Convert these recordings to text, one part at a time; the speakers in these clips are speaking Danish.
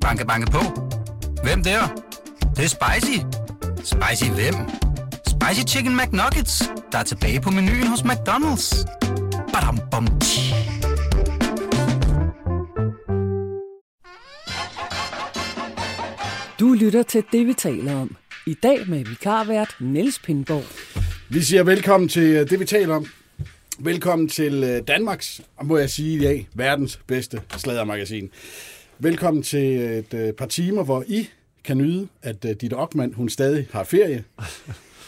Banke, banke på. Hvem der? Det, det er spicy. Spicy hvem? Spicy Chicken McNuggets, der er tilbage på menuen hos McDonald's. Badum, bom, tji. Du lytter til det, vi taler om. I dag med vikarvært Niels Pindborg. Vi siger velkommen til øh, det, vi taler om. Velkommen til øh, Danmarks, og må jeg sige i dag, verdens bedste sladdermagasin. Velkommen til et øh, par timer, hvor I kan nyde, at Ditte Ockmann, hun stadig har ferie.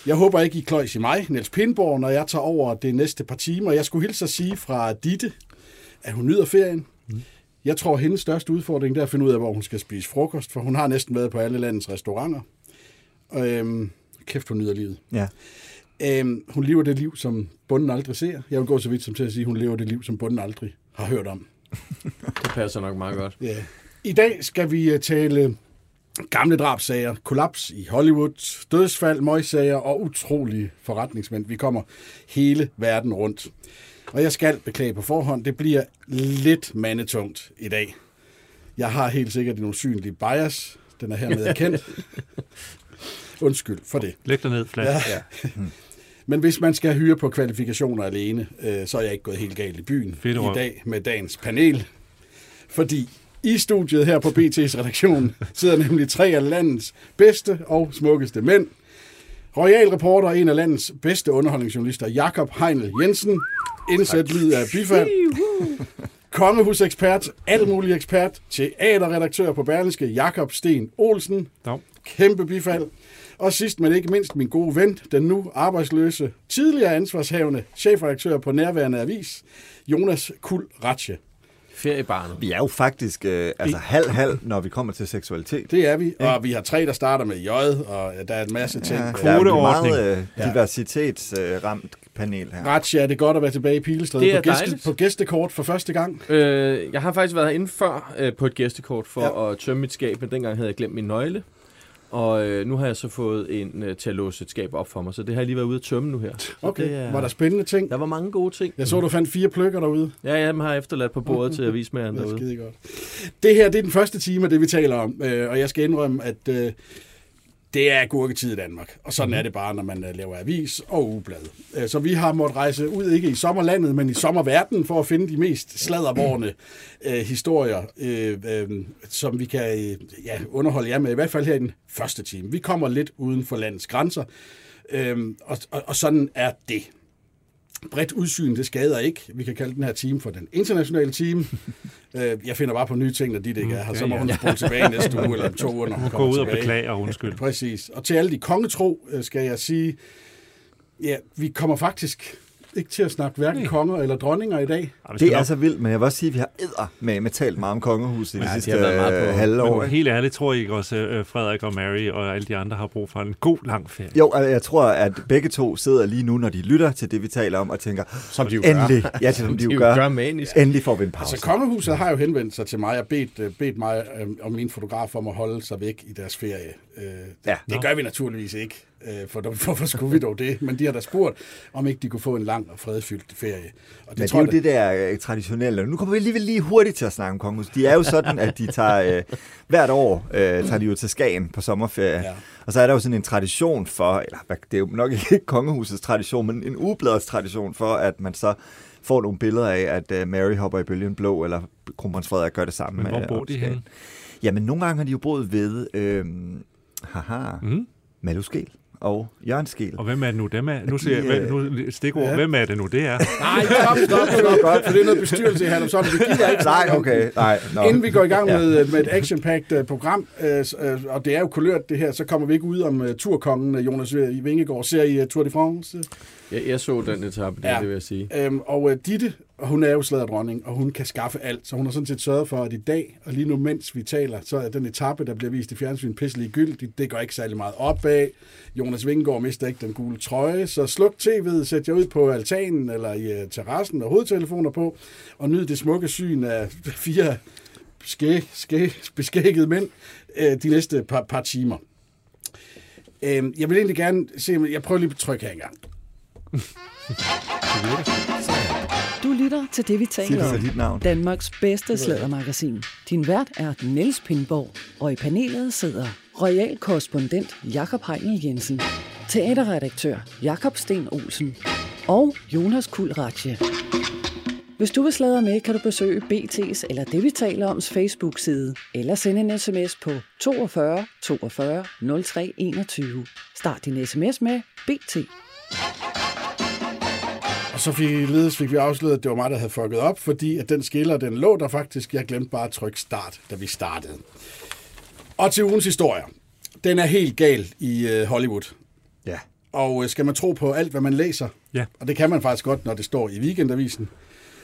Jeg håber ikke, I kløjs i mig, Niels Pindborg, når jeg tager over det næste par timer. Jeg skulle hilse at sige fra Ditte, at hun nyder ferien. Jeg tror, hendes største udfordring er at finde ud af, hvor hun skal spise frokost, for hun har næsten været på alle landets restauranter. Øhm, kæft, hun nyder livet. Ja. Øhm, hun lever det liv, som bunden aldrig ser. Jeg vil gå så vidt som til at sige, at hun lever det liv, som bunden aldrig har hørt om. Det passer nok meget godt. Ja. I dag skal vi øh, tale gamle drabsager, kollaps i Hollywood, dødsfald, møgssager og utrolige forretningsmænd. Vi kommer hele verden rundt. Og jeg skal beklage på forhånd, det bliver lidt mandetungt i dag. Jeg har helt sikkert en usynlig bias. Den er hermed erkendt. Undskyld for det. Læg dig ned, flat. Ja. ja. Men hvis man skal hyre på kvalifikationer alene, øh, så er jeg ikke gået helt galt i byen Fedt i dag med dagens panel. Fordi i studiet her på BT's redaktion sidder nemlig tre af landets bedste og smukkeste mænd. Royal reporter og en af landets bedste underholdningsjournalister, Jakob Heinel Jensen. Indsæt lyd af bifald. Kongehusekspert, alt mulig ekspert, teaterredaktør på Berlingske, Jakob Sten Olsen. Kæmpe bifald. Og sidst men ikke mindst min gode ven, den nu arbejdsløse, tidligere ansvarshavende chefredaktør på Nærværende Avis, Jonas Kuld Ratche. Feriebarnet. Vi er jo faktisk øh, altså halv-halv, når vi kommer til seksualitet. Det er vi, og vi har tre, der starter med J, og der er en masse ting. Ja, Ja. der er Kvoteordning. meget øh, diversitetsramt panel her. Ratche, er det godt at være tilbage i Pilestræde er på, gæste, på gæstekort for første gang. Øh, jeg har faktisk været herinde før øh, på et gæstekort for ja. at tømme mit skab, men dengang havde jeg glemt min nøgle. Og øh, nu har jeg så fået en øh, til at låse et skab op for mig, så det har jeg lige været ude at tømme nu her. Så Okay, det er, var der spændende ting? der var mange gode ting. Jeg så, du fandt fire pløkker derude. Ja, jeg har efterladt på bordet til avismageren Det er derude. skide godt. Det her, det er den første time af det, vi taler om, øh, og jeg skal indrømme, at øh, det er gurketid i Danmark, og sådan er det bare, når man øh, laver avis og ugeblad. Øh, Så vi har måttet rejse ud, ikke i sommerlandet, men i sommerverdenen, for at finde de mest sladdervorne øh, historier, øh, øh, som vi kan øh, ja, underholde jer med, i hvert fald her i den første time. Vi kommer lidt uden for landets grænser, øh, og, og, og sådan er det bredt udsyn, det skader ikke. Vi kan kalde den her team for den internationale team. Øh, jeg finder bare på nye ting, når de ikke er her. Så må hun spole tilbage næste uge eller to uger, når hun Gå ud og tilbage. beklage og undskyld. Præcis. Og til alle de kongetro øh, skal jeg sige, ja, vi kommer faktisk ikke til at snakke hverken konger eller dronninger i dag. Skal Det er nok- så vildt, men jeg vil også sige, at vi har æder med, med talt meget om kongehuset i de Ja, de sidste på- øh, halve år. Men helt ærligt tror jeg ikke også, at Frederik og Mary og alle de andre har brug for en god lang ferie. Jo, og jeg tror, at begge to sidder lige nu, når de lytter til det, vi taler om, og tænker, Som de jo endelig, ja, som de jo gør, gør manisk. endelig får vi en pause. Altså, kongehuset har jo henvendt sig til mig og bedt, øh, bedt mig øh, og mine fotografer om at holde sig væk i deres ferie. Øh, Ja. det gør vi naturligvis ikke, øh, for hvorfor skulle vi dog det? Men de har da spurgt, om ikke de kunne få en lang og fredfyldt ferie. Og Men det er tror jo jeg det der øh, traditionelle. Nu kommer vi alligevel lige hurtigt til at snakke om kongehuset. De er jo sådan, at de tager øh, hvert år øh, tager de jo til Skagen på sommerferie. Ja. Og så er der jo sådan en tradition for, eller det er jo nok ikke kongehusets tradition, men en ubladets tradition for, at man så får nogle billeder af, at øh, Mary hopper i bølgen blå, eller kronprins Frederik gør det samme. Men hvor med, bor de henne? Jamen, nogle gange har de jo boet ved, øh, haha, Mm. Malus Skel og Jørgen Skel. Og hvem er det nu? Dem er, nu ser jeg, hvem, øh, nu, stikord, ja. hvem er det nu, det er? Nej, stop, stop, stop, godt, for det er noget bestyrelse i Herlufsholm. Vi gider ikke Nej, okay. Nej, no. Inden vi går i gang Ja. med, med et action-packed øh, program, øh, øh, og det er jo kulørt det her, så kommer vi ikke ud om uh, turkongen øh, Jonas Vingegaard. Ser I uh, Tour de France? Jeg, jeg så den etape, det, Ja. det vil jeg sige. Øhm, og uh, Ditte, hun er jo sladerdronning, og hun kan skaffe alt, så hun har sådan set sørget for, at i dag, og lige nu mens vi taler, så er den etape, der bliver vist i fjernsyn, pisselig gyldig. Det går ikke særlig meget opad. Jonas Vingegaard mister ikke den gule trøje, så sluk tv'et, sæt jer ud på altanen eller i uh, terrassen og hovedtelefoner på, og nyd det smukke syn af fire skæg, skæg, beskækkede mænd øh, de næste par, par timer. Øh, jeg vil egentlig gerne se, jeg prøver lige på tryk her engang. Du lytter til det, vi taler om. dit navn. Danmarks bedste slædermagasin. Din vært er Niels Pindborg, og i panelet sidder royal korrespondent Jakob Heinel Jensen, teaterredaktør Jakob Sten Olsen og Jonas Kuld Ratje. Hvis du vil sladre med, kan du besøge BT's eller det, vi taler oms Facebook-side, eller sende en sms på 42 42 03 21. Start din sms med BT. Så fik, ledes fik vi afsløret, at det var mig, der havde fucket op, fordi at den skiller, den lå der faktisk. Jeg glemte bare at trykke start, da vi startede. Og til ugens historie. Den er helt gal i øh, Hollywood. Ja. Og øh, skal man tro på alt, hvad man læser, Ja. og det kan man faktisk godt, når det står i weekendavisen,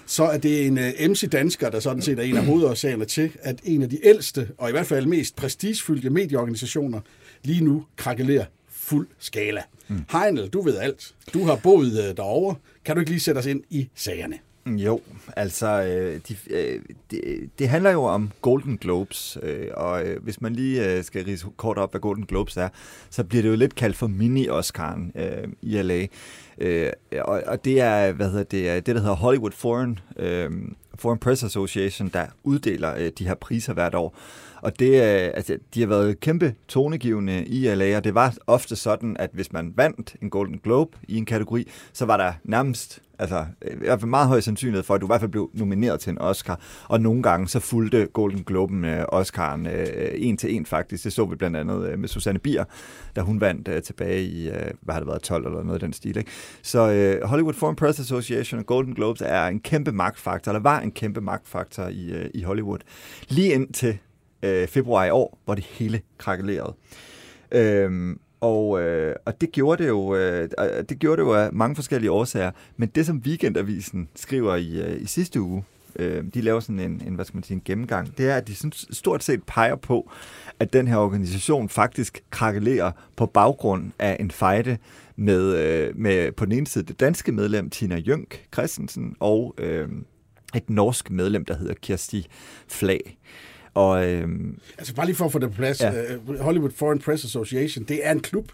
så er det en uh, MC-dansker, der sådan set er en af hovedårsagerne til, at en af de ældste, og i hvert fald mest prestigefyldte medieorganisationer, lige nu krakelerer fuld skala. Mm. Heinel, du ved alt. Du har boet øh, derovre. Kan du ikke lige sætte os ind i sagerne? Mm, jo, altså, øh, de, øh, det, det handler jo om Golden Globes, øh, og øh, hvis man lige øh, skal rise kort op, hvad Golden Globes er, så bliver det jo lidt kaldt for mini-Oscar'en øh, i LA. Øh, og, og det er, hvad hedder det, øh, det, der hedder Hollywood Foreign, øh, Foreign Press Association, der uddeler øh, de her priser hvert år. Og det, øh, altså, de har været kæmpe tonegivende i LA, og det var ofte sådan, at hvis man vandt en Golden Globe i en kategori, så var der nærmest altså, øh, i hvert fald meget høj sandsynlighed for, at du i hvert fald blev nomineret til en Oscar. Og nogle gange så fulgte Golden Globen øh, Oscaren øh, en til en faktisk. Det så vi blandt andet øh, med Susanne Bier, da hun vandt øh, tilbage i, øh, hvad har det været, 12 eller noget af den stil. Ikke? Så øh, Hollywood Foreign Press Association og Golden Globes er en kæmpe magtfaktor, eller var en kæmpe magtfaktor i, øh, i Hollywood. Lige indtil øh, februar i år, hvor det hele krakelerede. Øhm, og, øh, og det gjorde det jo øh, det gjorde det jo af mange forskellige årsager. Men det, som Weekendavisen skriver i, øh, i sidste uge, øh, de laver sådan en, en, hvad skal man sige, en gennemgang, det er, at de sådan stort set peger på, at den her organisation faktisk krakelerer på baggrund af en fejde med, øh, med på den ene side det danske medlem Tina Jønk Christensen og øh, et norsk medlem, der hedder Kirsti Flag. Og øh, Altså bare lige for at få det på plads. Ja. Ja. Hollywood Foreign Press Association, det er en klub.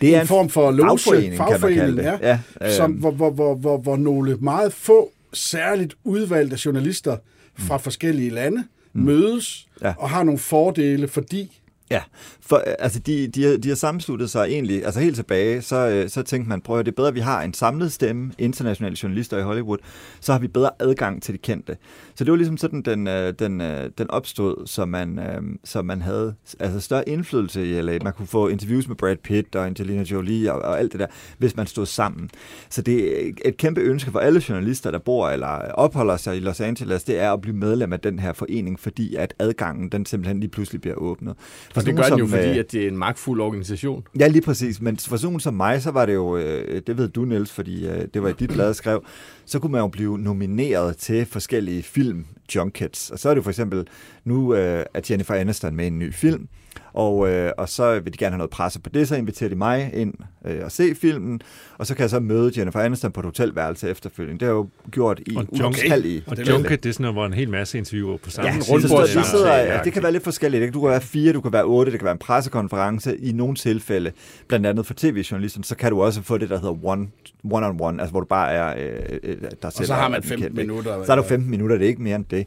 det er en form for loge, fagforening, ja, som, øhm. hvor, hvor, hvor, hvor, hvor nogle meget få, særligt udvalgte journalister fra forskellige lande mm. mødes Ja. og har nogle fordele, fordi Ja, for øh, altså de, de, har- de har sammensluttet sig egentlig, altså helt tilbage, så, øh, så tænkte man, prøv at det er bedre, at vi har en samlet stemme, internationale journalister i Hollywood, så har vi bedre adgang til de kendte. Så det var ligesom sådan, den, øh, den, den opstod, så man, som så man havde altså større indflydelse i LA. Man kunne få interviews med Brad Pitt og Angelina Jolie og, og alt det der, hvis man stod sammen. Så det er et kæmpe ønske for alle journalister, der bor eller opholder sig i Los Angeles, det er at blive medlem af den her forening, fordi at adgangen, den simpelthen lige pludselig bliver åbnet. Og det gør den jo, som, fordi øh, at det er en magtfuld organisation. Ja, lige præcis. Men for sådan som mig, så var det jo, øh, det ved du, Niels, fordi øh, det var i dit blad skrev, så kunne man jo blive nomineret til forskellige film junkets. Og så er det for eksempel, nu er Jennifer Aniston med en ny film, og, øh, og så vil de gerne have noget presse på det, så inviterer de mig ind øh, og se filmen, og så kan jeg så møde Jennifer Aniston på et hotelværelse efterfølgende. Det har jeg jo gjort i Og utallige Og Det Junket, det er sådan noget, hvor en hel masse interviewer på samme Ja, rundbord- står, rundbordssamtale. de sidder, ja, Ja, det kan være lidt forskelligt. Ikke? Du kan være fire, du kan være otte, det kan være en pressekonference. I nogle tilfælde, blandt andet for tv-journalisten, så kan du også få det, der hedder one, one-on-one, altså hvor du bare er øh, øh, der selv så har man den 15 kendte, ikke? minutter. Så er der 15 minutter, det er ikke mere end det.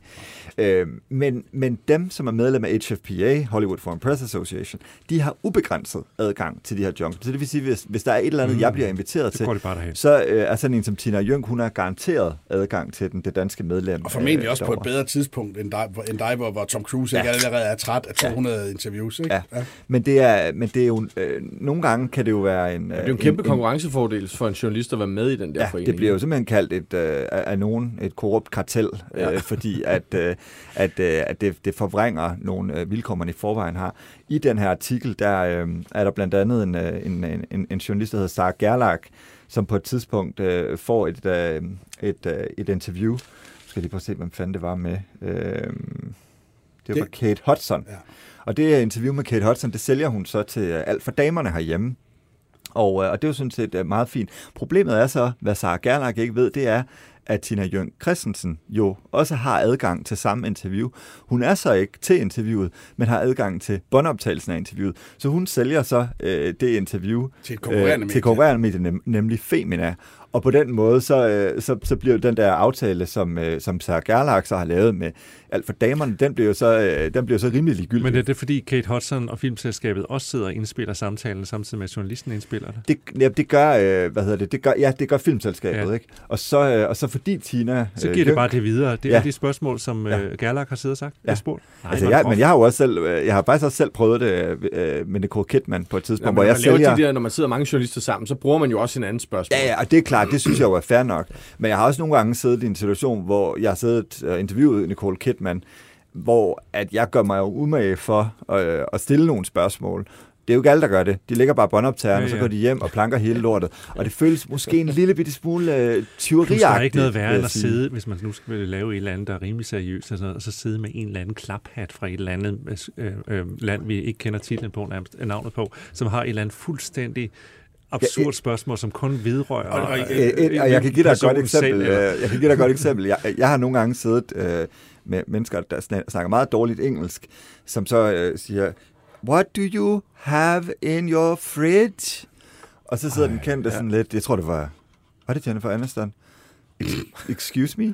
Øh, men, men dem, som er medlem af HFPA, Hollywood Foreign Press Association, de har ubegrænset adgang til de her junks. Så det vil sige, hvis, hvis der er et eller andet, jeg bliver inviteret til, så øh, er sådan en som Tina Jønk, hun har garanteret adgang til den, det danske medlem. Og formentlig øh, også på et derovre. bedre tidspunkt end dig, hvor- end dig hvor, hvor Tom Cruise ikke Ja. allerede er træt af 200 ja. interviews. Ikke? Ja. Men det er, men det er jo, øh, nogle gange kan det jo være en... Det er jo en kæmpe konkurrencefordel for en journalist at være med i den der Ja, forening. det bliver jo simpelthen kaldt et, øh, af nogen et korrupt kartel, øh, fordi at, øh, at, øh, at det, det forvrænger nogle øh, vilkår, man i forvejen har. I den her artikel, der øh, er der blandt andet en, øh, en, en, en journalist, der hedder Sarah Gerlach, som på et tidspunkt øh, får et, øh, et, øh, et interview. Nu skal jeg lige prøve at se, hvem fanden det var med. Øh, det var Det- Kate Hudson. Ja. Og det er interview med Kate Hudson, det sælger hun så til øh, alt for damerne herhjemme. Og, øh, og det er jo sådan set meget fint. Problemet er så, hvad Sarah Gerlach ikke ved, det er, at Tina Jørgen Christensen jo også har adgang til samme interview. Hun er så ikke til interviewet, men har adgang til båndoptagelsen af interviewet. Så hun sælger så øh, det interview Til et konkurrerende øh, medie. til konkurrerende medie, nem, nemlig Femina. Og på den måde, så, øh, så, så bliver jo den der aftale, som, øh, som Sarah Gerlach så har lavet med alt for damerne, den bliver jo så, øh, den bliver så rimelig ligegyldig. Men er det fordi Kate Hudson og filmselskabet også sidder og indspiller samtalen, samtidig med at journalisten indspiller det? det, ja, det gør, øh, hvad hedder det, det gør, ja, det gør filmselskabet, Ja. ikke? Og så, øh, og så fordi Tina... Så øh, giver det Jørgen- bare det videre. Det er Ja. de spørgsmål, som Ja. øh, Gerlach har siddet og sagt. Ja. Spurgt. Nej, Altså, jeg, men jeg har jo også selv, øh, jeg har faktisk også selv prøvet det øh, med Nicole Kidman på et tidspunkt, Ja, hvor jeg man laver sælger... de der, når man sidder mange journalister sammen, så bruger man jo også hinandens spørgsmål. Ja, ja, og det er klart, det synes jeg jo er fair nok. Men jeg har også nogle gange siddet i en situation, hvor jeg har siddet og interviewet Nicole Kidman, hvor at jeg gør mig jo umage for øh, at stille nogle spørgsmål. Det er jo ikke alle, der gør det. De lægger bare båndoptageren, ja, Ja, og så går de hjem og planker hele lortet. Og det føles måske en lille bitte smule øh, tyveriagtigt. der er ikke noget værre end at sidde, hvis man nu skal lave et eller andet, der er rimelig seriøst, og så, og så sidde med en eller anden klaphat fra et eller andet øh, øh, land, vi ikke kender titlen på, nærmest, øh, navnet på, som har et eller andet fuldstændig absurd Ja, øh, spørgsmål, som kun vedrører Og- og- øh, Øh, et, og jeg kan give dig et godt selv, eksempel. øh, Jeg kan give dig et godt eksempel. Jeg, jeg har nogle gange siddet øh, med mennesker, der sna- snakker meget dårligt engelsk, som så øh, siger, What do you have in your fridge? Og så sidder Ej, den kendte sådan lidt, jeg tror det var, var det Jennifer Aniston? Ex- Excuse me?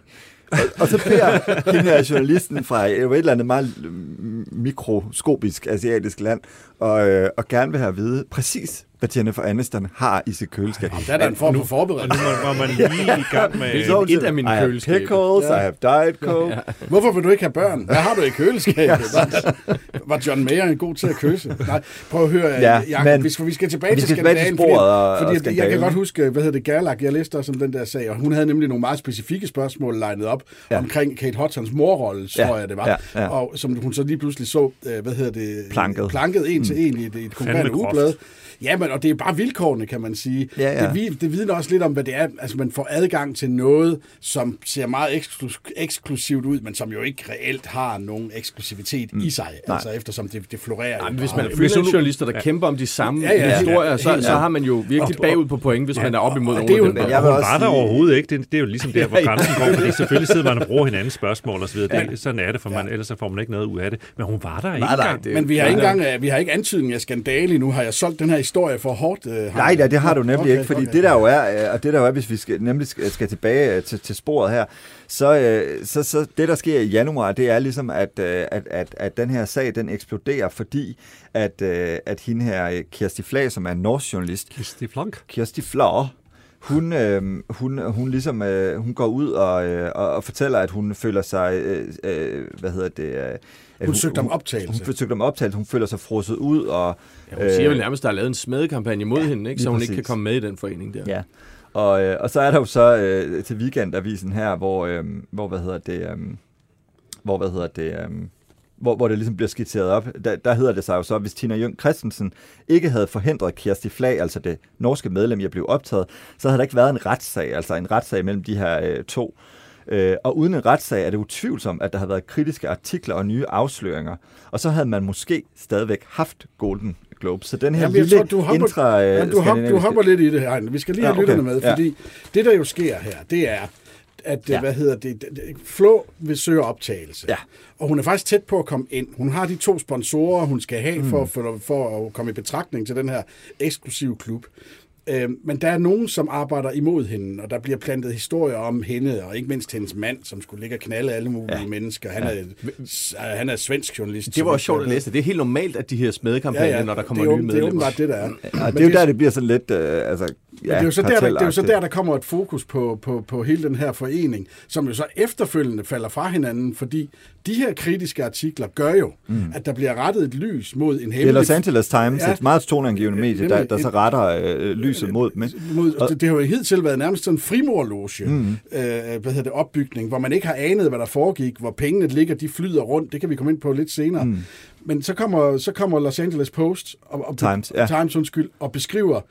Og, og så beder hende her journalisten fra et eller andet meget mm, mikroskopisk asiatisk land, og, øh, og gerne vil have at vide præcis, hvad Jennifer Aniston har i sit køleskab. Der er der en form for Og forberedelse. nu var man lige i gang med... Så- et af mine I have køleskabe. pickles, Ja. I have diet coke. Ja. Hvorfor vil du ikke have børn? Hvad har du i køleskabet? Var John Mayer en god til at kysse? Nej, prøv at høre, Ja, ja, Jacob, men- vi, skal, vi skal tilbage Vi til skal tilbage til skandalen. sporet og- fordi, og fordi jeg kan godt huske, hvad hedder det, Gerlach, jeg læste også om den der sag, og hun havde nemlig nogle meget specifikke spørgsmål legnet op Ja. ja. omkring Kate Hudsons morrolle, Ja, tror jeg det var. ja, ja. Og som hun så lige pludselig så, øh, hvad hedder det? Planket. Planket en til en i et, et konkret ugeblad. Ja, men, og det er bare vilkårene, kan man sige. Ja, ja. Det, vi- det vidner også lidt om, hvad det er. Altså, man får adgang til noget, som ser meget eksklu- eksklusivt ud, men som jo ikke reelt har nogen eksklusivitet mm. i sig. Nej. Altså, eftersom det, det florerer. Ej, jo men hvis man er hvis nu- freelance-journalister, der kæmper om de samme Ja, ja, ja. historier, så, Helt så ja. har man jo virkelig bagud på point, hvis man er op imod er jo- af dem. Der- jeg var der sige- overhovedet ikke. Det, det er jo ligesom der, hvor Ja, ja. grænsen går, fordi selvfølgelig sidder man og bruger hinandens spørgsmål og så videre. Det, sådan er det, for man, ellers så får man ikke noget ud af det. Men hun var der ikke der engang. Men vi har Ja, ikke ja. engang, øh, vi har ikke antydning af skandale endnu. Har jeg solgt den her historie for hårdt? Øh, Nej, ja, det har du nemlig Okay, ikke, fordi okay. det der jo er, øh, og det der jo er, hvis vi skal, nemlig skal, tilbage øh, til, til sporet her, så, øh, så, så det, der sker i januar, det er ligesom, at, øh, at, at, at den her sag, den eksploderer, fordi at, øh, at hende her, øh, Kirsti Flag, som er en norsk journalist, Kirsti Flonk. Kirsti Flår, hun, øh, hun, hun ligesom, øh, hun går ud og, øh, og, og fortæller, at hun føler sig, øh, øh, hvad hedder det, øh, at Hun søgte om optagelse. Hun søgte om optagelse, hun føler sig frosset ud, og Ja, hun siger vel nærmest, der er lavet en smedekampagne mod hende, ikke? så hun ikke præcis. kan komme med i den forening der. Ja. Og, øh, og så er der jo så øh, til weekendavisen her, hvor, øh, hvor hvad hedder det, øh, hvor hvad hedder det, øh, hvor, hvor det ligesom bliver skitseret op. Der, der hedder det sig jo så, at hvis Tina Jøng Christensen ikke havde forhindret Kirsti Flag, altså det norske medlem, jeg blev optaget, så havde der ikke været en retssag, altså en retssag mellem de her øh, to. Øh, og uden en retssag er det utvivlsomt, at der har været kritiske artikler og nye afsløringer. Og så havde man måske stadigvæk haft Golden Globe. Så den her Jamen, lille tror, du hopper, intra, øh, ja, du, hop, du hopper lidt i det her. Vi skal lige have Ja, okay. lytterne med, Ja. fordi det, der jo sker her, det er, at, Ja. ja. hvad hedder det, Flo vil søge optagelse. Ja. Og hun er faktisk tæt på at komme ind. Hun har de to sponsorer, hun skal have Mm. for, for, for at komme i betragtning til den her eksklusive klub. Øhm, men der er nogen, som arbejder imod hende, og der bliver plantet historier om hende, og ikke mindst hendes mand, som skulle ligge og knalde alle mulige Ja. ja. mennesker. Han, er, s- han er svensk journalist. Det var også sjovt at læse. Det er helt normalt, at de her smedekampagner, Ja, ja, når der kommer det er, nye åben- Det er medlemmer. åbenbart det, der er. Ja, det er jo det- der, det bliver sådan lidt, øh, altså, Men det er jo så der, der, det er jo så der, der kommer et fokus på, på, på hele den her forening, som jo så efterfølgende falder fra hinanden, fordi de her kritiske artikler gør jo, mm. at der bliver rettet et lys mod en Det er hemmelig... Los Angeles Times, ja. Ja. et meget toneangivende medie, der, Nemlig der så et- retter øh, lyset mod ikke? Mod, og det, det har jo hidtil været nærmest sådan en frimorloge, mm. øh, hvad hedder det, opbygning, hvor man ikke har anet, hvad der foregik, hvor pengene ligger, de flyder rundt, det kan vi komme ind på lidt senere. Mm. Men så kommer, så kommer Los Angeles Post og, og Times, ja. Times undskyld, og beskriver,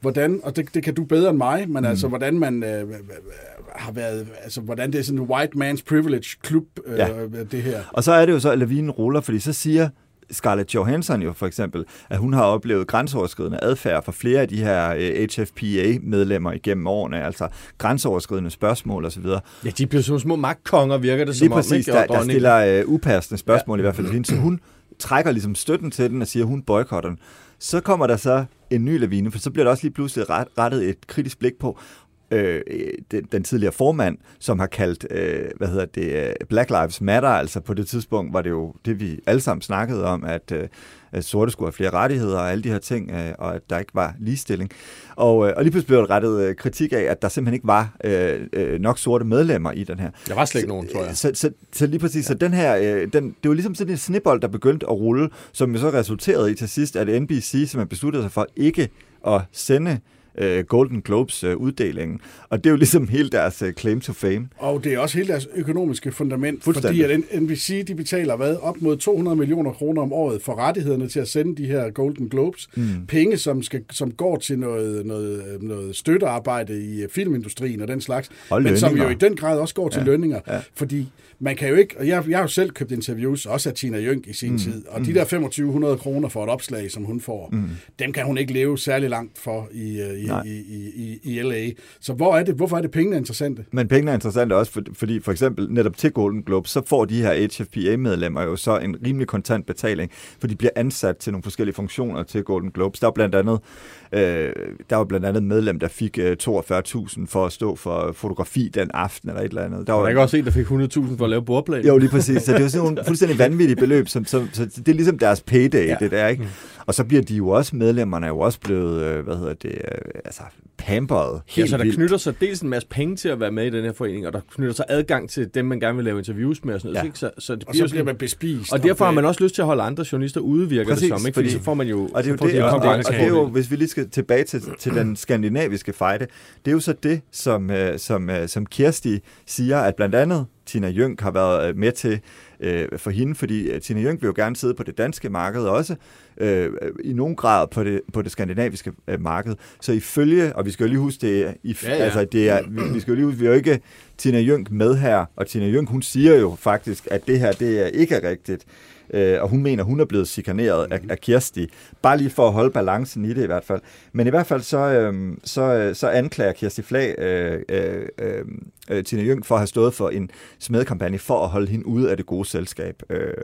hvordan, og det, det kan du bedre end mig, men mm. altså, hvordan man øh, har været, altså, hvordan det er sådan en white man's privilege klub, øh, Ja. det her. Og så er det jo så, at lavinen ruller, fordi så siger Scarlett Johansson jo for eksempel, at hun har oplevet grænseoverskridende adfærd fra flere af de her øh, HFPA-medlemmer igennem årene, altså grænseoverskridende spørgsmål osv. Ja, de bliver som små magtkonger, virker det som Lige om. præcis, ikke? Og der, der stiller øh, upassende spørgsmål ja. i hvert fald til hende, så hun trækker ligesom støtten til den og siger, at hun boykotter den. Så kommer der så en ny lavine, for så bliver der også lige pludselig ret, rettet et kritisk blik på, øh, den, den tidligere formand, som har kaldt, øh, hvad hedder det, øh, Black Lives Matter, altså på det tidspunkt var det jo det, vi alle sammen snakkede om, at, øh, at sorte skulle have flere rettigheder og alle de her ting, øh, og at der ikke var ligestilling. Og, øh, og lige pludselig blev der rettet øh, kritik af, at der simpelthen ikke var øh, øh, nok sorte medlemmer i den her. Der var slet ikke nogen, tror jeg. Så, så, så lige præcis, ja. så den her, øh, den, det var ligesom sådan en snibbold, der begyndte at rulle, som jo så resulterede i til sidst, at NBC simpelthen besluttede sig for ikke at sende øh, Golden Globes øh, uddelingen. Og det er jo ligesom hele deres øh, claim to fame. Og det er også hele deres økonomiske fundament, fordi at NBC de betaler hvad op mod 200 millioner kroner om året for rettighederne til at sende de her Golden Globes. Mm. Penge, som, skal, som går til noget, noget, noget støttearbejde i filmindustrien og den slags, Og men som jo i den grad også går til Ja. lønninger. Ja. Fordi man kan jo ikke, og jeg, jeg har jo selv købt interviews, også af Tina Jønk i sin mm. tid, og de der 2500 kroner for et opslag, som hun får, mm. dem kan hun ikke leve særlig langt for i, øh, i, Nej. i, i, i, i LA. Så hvor er det, hvorfor er det pengene interessante? Men pengene er interessante også, for, fordi for eksempel netop til Golden Globe, så får de her HFPA-medlemmer jo så en rimelig kontant betaling, for de bliver ansat til nogle forskellige funktioner til Golden Globes. Der er blandt andet, øh, der var blandt andet medlem, der fik øh, 42.000 for at stå for fotografi den aften eller et eller andet. Der Der var er ikke også en, der fik 100.000 for at lave bordplan? Jo, lige præcis. Så det er jo sådan nogle fuldstændig vanvittige beløb, som, som, så det er ligesom deres payday, ja. Ja. det der, ikke? Og så bliver de jo også, medlemmerne er jo også blevet, øh, hvad hedder det, øh, altså pamperet Ja, helt så der vildt. knytter sig dels en masse penge til at være med i den her forening, og der knytter sig adgang til dem, man gerne vil lave interviews med og sådan noget. Ja. Ikke? Så, så det Og bliver så bliver sådan, man bespist. og derfor har man også lyst til at holde andre journalister ude, virker Præcis, det som. Ikke? Fordi, fordi- så får man jo Og det er jo de det, en og, og, og det er jo, hvis vi lige skal tilbage til, til den skandinaviske fejde, det er jo så det, som, øh, som, som Kirsti siger, at blandt andet Tina Jønk har været øh, med til øh, for hende, fordi øh, Tina Jønk vil jo gerne sidde på det danske marked også, øh, i nogen grad på det, på det skandinaviske øh, marked. Så ifølge, og vi skal jo lige huske, det er, i, Ja, ja. altså det er, vi, vi skal jo lige huske, vi har jo ikke Tina Jønk med her, og Tina Jønk, hun siger jo faktisk, at det her, det er ikke er rigtigt. Øh, og hun mener, hun er blevet chikaneret af, af Kirsti. Bare lige for at holde balancen i det i hvert fald. Men i hvert fald så, øh, så, så anklager Kirsti Flag øh, øh, øh, Tina Jønk for at have stået for en smedekampagne for at holde hende ude af det gode selskab. Øh,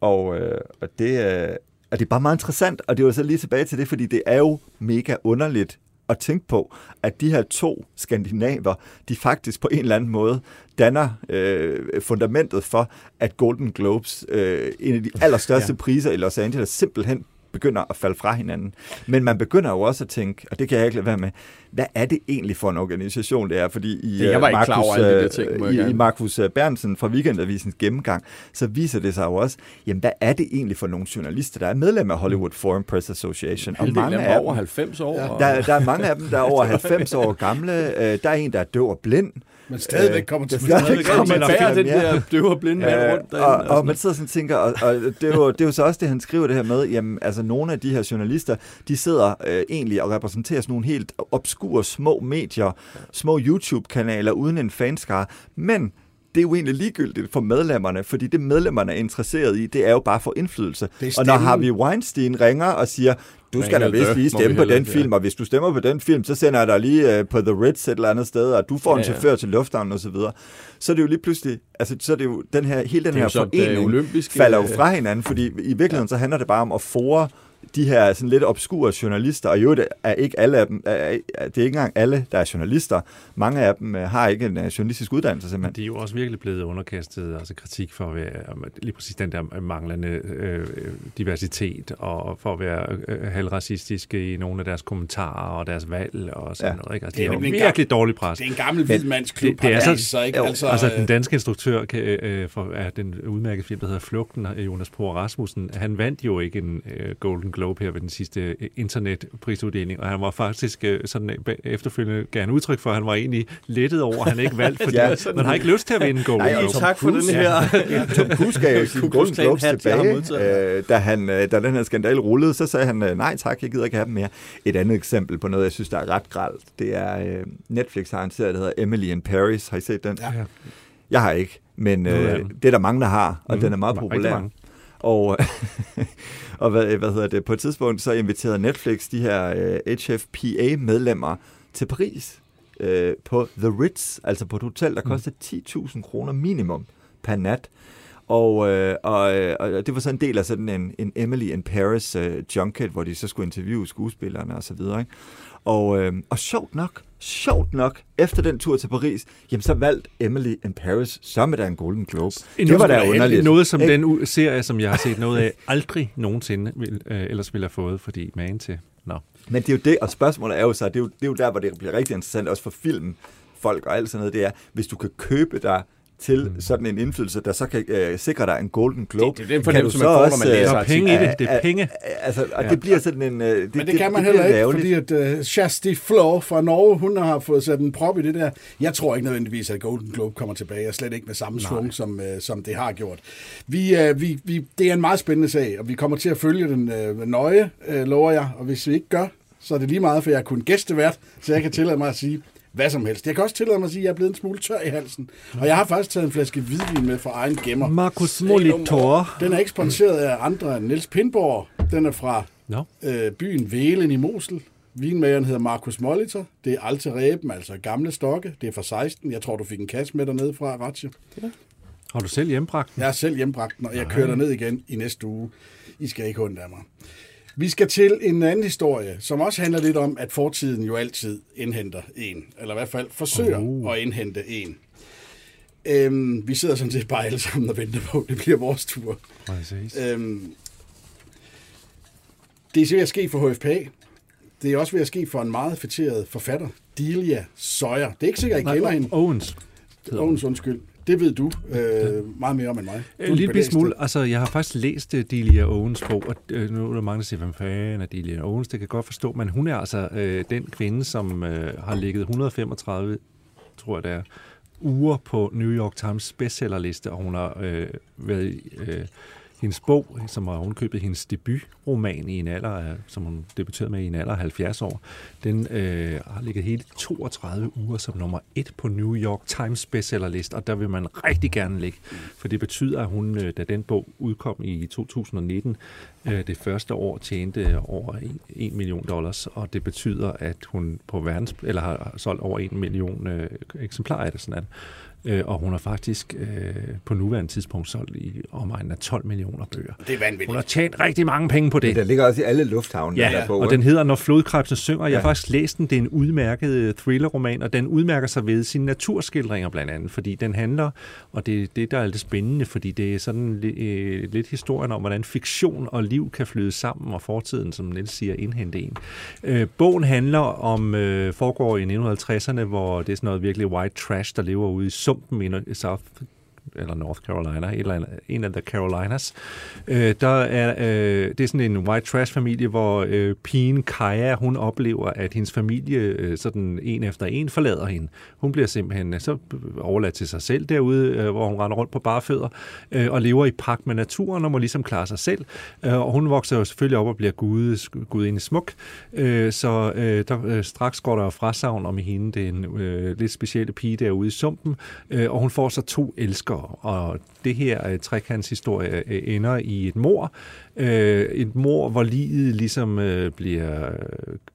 og, øh, og det, øh, og det er bare meget interessant, og det er jo så lige tilbage til det, fordi det er jo mega underligt at tænke på, at de her to skandinaver, de faktisk på en eller anden måde danner øh, fundamentet for, at Golden Globes, øh, en af de allerstørste ja. priser i Los Angeles, simpelthen begynder at falde fra hinanden. Men man begynder jo også at tænke, og det kan jeg ikke lade være med, hvad er det egentlig for en organisation, det er? Fordi i, Det- jeg var øh, ikke klar over Markus, alle de der øh, ting, i, gerne. i Markus øh, Bernsen fra Weekendavisens gennemgang, så viser det sig jo også, jamen hvad er det egentlig for nogle journalister, der er medlem af Hollywood Foreign Press Association? Og mange af dem er over dem, 90 år. og- der, der er mange af dem, der er over 90 år gamle. Øh, der er en, der er døv og blind. Men stadigvæk kommer til Øh, det er stadigvæk kommer man til bærer den der døve og blinde mand Øh, rundt og, derinde. og, sådan man sidder sådan og tænker, og, og det, er jo, det er jo så også det, han skriver det her med, jamen altså nogle af de her journalister, de sidder øh, egentlig og repræsenterer sådan nogle helt obskure små medier, små YouTube-kanaler uden en fanskare, men det er jo egentlig ligegyldigt for medlemmerne, fordi det medlemmerne er interesseret i, det er jo bare for indflydelse. Og når. Harvey Weinstein ringer og siger, du skal da vist lige stemme på den ja. film, og hvis du stemmer på den film, så sender jeg dig lige øh, på The Ritz et eller andet sted, og du får en Ja, ja. chauffør til lufthavnen osv. Så, videre. så er det jo lige pludselig, altså så er det jo den her, hele den er her forening falder jo fra hinanden, fordi i virkeligheden så handler det bare om at fore de her sådan lidt obskure journalister, og jo, det er ikke alle af dem, er, er, det er ikke engang alle, der er journalister. Mange af dem øh, har ikke en øh, journalistisk uddannelse simpelthen. de er jo også virkelig blevet underkastet altså kritik for at være, lige præcis den der manglende øh, diversitet, og for at være øh, halvracistiske i nogle af deres kommentarer og deres valg og sådan Ja. noget. Ikke? Altså, Det er det er virkelig dårlig pres. Det er en gammel hvidmandsklub. det- det er så- sig, ikke? jo, Altså, Altså, øh, den danske instruktør kan, øh, for, af den udmærkede film, der hedder Flugten, øh, Jonas Poor Rasmussen, han vandt jo ikke en øh, Golden Globe her ved den sidste øh, internetprisuddeling, og han var faktisk øh, sådan øh, efterfølgende gerne udtryk for, at han var egentlig lettet over, at han ikke valgte, fordi Ja. ja, man har ikke lyst til at vinde en Golden Nej, og Globe. Tom tak for den her. Tom Cruise gav jo sin Golden Globes tilbage, øh, da, han, da den her skandale rullede, så sagde han, nej tak, jeg gider ikke have dem mere. Et andet eksempel på noget, jeg synes, der er ret gralt, det er øh, Netflix har en serie, der hedder Emily in Paris. Har I set den? Ja. Jeg har ikke, men øh, det er der mange, der har, og Mhm. den er meget populær. mange. Og, og hvad, hvad hedder det, på et tidspunkt så inviterede Netflix de her øh, HFPA-medlemmer til Paris øh, på The Ritz, altså på et hotel, der koster 10.000 kroner minimum per nat. Og, øh, og, øh, og det var så en del af sådan en, en Emily in Paris øh, junket, hvor de så skulle interviewe skuespillerne og så videre. Ikke? Og, øh, og sjovt nok, sjovt nok, efter den tur til Paris, jamen så valgte Emily in Paris med der en Golden Globe. Det var da underligt. Noget som ikke? den serie, som jeg har set noget af, aldrig nogensinde vil, øh, ellers ville have fået, fordi man til. Nå. Men det er jo det, og spørgsmålet er jo så, det er jo, det er jo der, hvor det bliver rigtig interessant, også for film, folk og alt sådan noget, det er, hvis du kan købe dig til sådan en indflydelse, der så kan øh, sikre dig en Golden Globe. Det- det er den kan fornemmelse, du man så får, når også, man læser Der er penge i det, det er øh, penge. øh, Altså, og det bliver sådan en... Øh, det, Men det, kan man bliver heller ikke, fordi at uh, Shasti Flor fra Norge, hun har fået sat en prop i det der. Jeg tror ikke nødvendigvis, at Golden Globe kommer tilbage, og slet ikke med samme svung, som, uh, som det har gjort. Vi, uh, vi, vi, det er en meget spændende sag, og vi kommer til at følge den uh, nøje, uh, lover jeg. Og hvis vi ikke gør, så er det lige meget, for jeg er kun gæstevært, så jeg kan tillade mig at sige hvad som helst. Jeg kan også tillade mig at sige, at jeg er blevet en smule tør i halsen. Og jeg har faktisk taget en flaske hvidvin med fra egen gemmer. Marcus Molitor. Den er ikke sponsoreret af andre end Niels Pindborg. Den er fra Nå. øh, byen Velen i Mosel. Vinmageren hedder Markus Molitor. Det er Alte Reben, altså gamle stokke. Det er fra 16. Jeg tror, du fik en kasse med dernede fra, Ratje. Har du selv hjembragt den? Jeg er selv hjembragt den, og jeg kører ned igen i næste uge. I skal ikke hunde af mig. Vi skal til en anden historie, som også handler lidt om, at fortiden jo altid indhenter en. Eller i hvert fald forsøger uh. at indhente en. Øhm, vi sidder sådan set bare alle sammen og venter på, at det bliver vores tur. Præcis. Øhm, det er ved at ske for HFPA. Det er også ved at ske for en meget fætteret forfatter, Delia Sawyer. Det er ikke sikkert, at I kender hende. Owens. Ogens undskyld. Det ved du øh, meget mere om end mig. Du er En lille smule. Altså, jeg har faktisk læst uh, Delia Owens bog, og uh, nu er der mange, der siger, hvem fanden er Delia Owens? Det kan godt forstå, men hun er altså uh, den kvinde, som uh, har ligget 135, tror jeg det er, uger på New York Times bestsellerliste, og hun har uh, været uh, hendes bog, som har hun købet hendes debutroman i en alder af, som hun debuterede med i en alder af 70 år, den øh, har ligget hele 32 uger som nummer et på New York Times bestsellerlist, og der vil man rigtig gerne ligge, for det betyder, at hun, øh, da den bog udkom i 2019, øh, det første år tjente over 1 million dollars, og det betyder, at hun på verdens, eller har solgt over 1 million øh, eksemplarer af det sådan at, øh, og hun har faktisk øh, på nuværende tidspunkt solgt i omegnen af 12 millioner bøger. Det er vanvittigt. Hun har tjent rigtig mange penge på det. Men der ligger også i alle lufthavne, Ja, der bog, og ikke? den hedder Når flodkrebsen synger. Jeg har faktisk læst den. Det er en udmærket øh, thrillerroman, og den udmærker sig ved sine naturskildringer blandt andet, fordi den handler, og det er det, der er lidt spændende, fordi det er sådan øh, lidt historien om, hvordan fiktion og liv kan flyde sammen, og fortiden, som Niels siger, indhente en. Øh, bogen handler om, øh, foregår i 1950'erne, hvor det er sådan noget virkelig white trash, der lever ude i sumpen i South eller North Carolina, et eller andet, en af the Carolinas. Øh, der er, øh, det er sådan en white trash familie, hvor øh, pigen Kaja, hun oplever, at hendes familie øh, sådan en efter en forlader hende. Hun bliver simpelthen øh, så overladt til sig selv derude, øh, hvor hun render rundt på bare fødder øh, og lever i pagt med naturen og må ligesom klare sig selv. Øh, og hun vokser jo selvfølgelig op og bliver gud, gudinde smuk. Øh, så øh, der, øh, straks går der jo frasavn om hende, det er en øh, lidt specielle pige derude i sumpen, øh, og hun får så to elskere, og det her øh, trekantshistorie øh, ender i et mor. Øh, et mor, hvor livet ligesom øh, bliver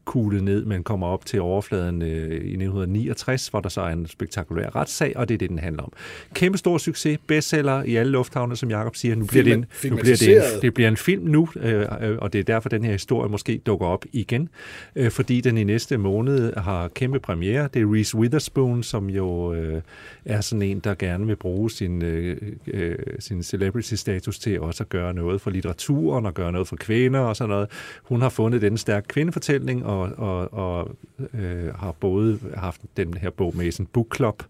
kuglet ned, men kommer op til overfladen øh, i 1969, hvor der så er en spektakulær retssag, og det er det, den handler om. Kæmpe stor succes, bestseller i alle lufthavne, som Jakob siger. Nu bliver det en, nu bliver det, en, det bliver en film nu, øh, og det er derfor, den her historie måske dukker op igen, øh, fordi den i næste måned har kæmpe premiere. Det er Reese Witherspoon, som jo øh, er sådan en, der gerne vil bruge sin, øh, øh, sin celebrity-status til også at gøre noget for naturen og gøre noget for kvinder og sådan noget. Hun har fundet den stærke kvindefortælling og, og, og øh, har både haft den her bog med i sin book club,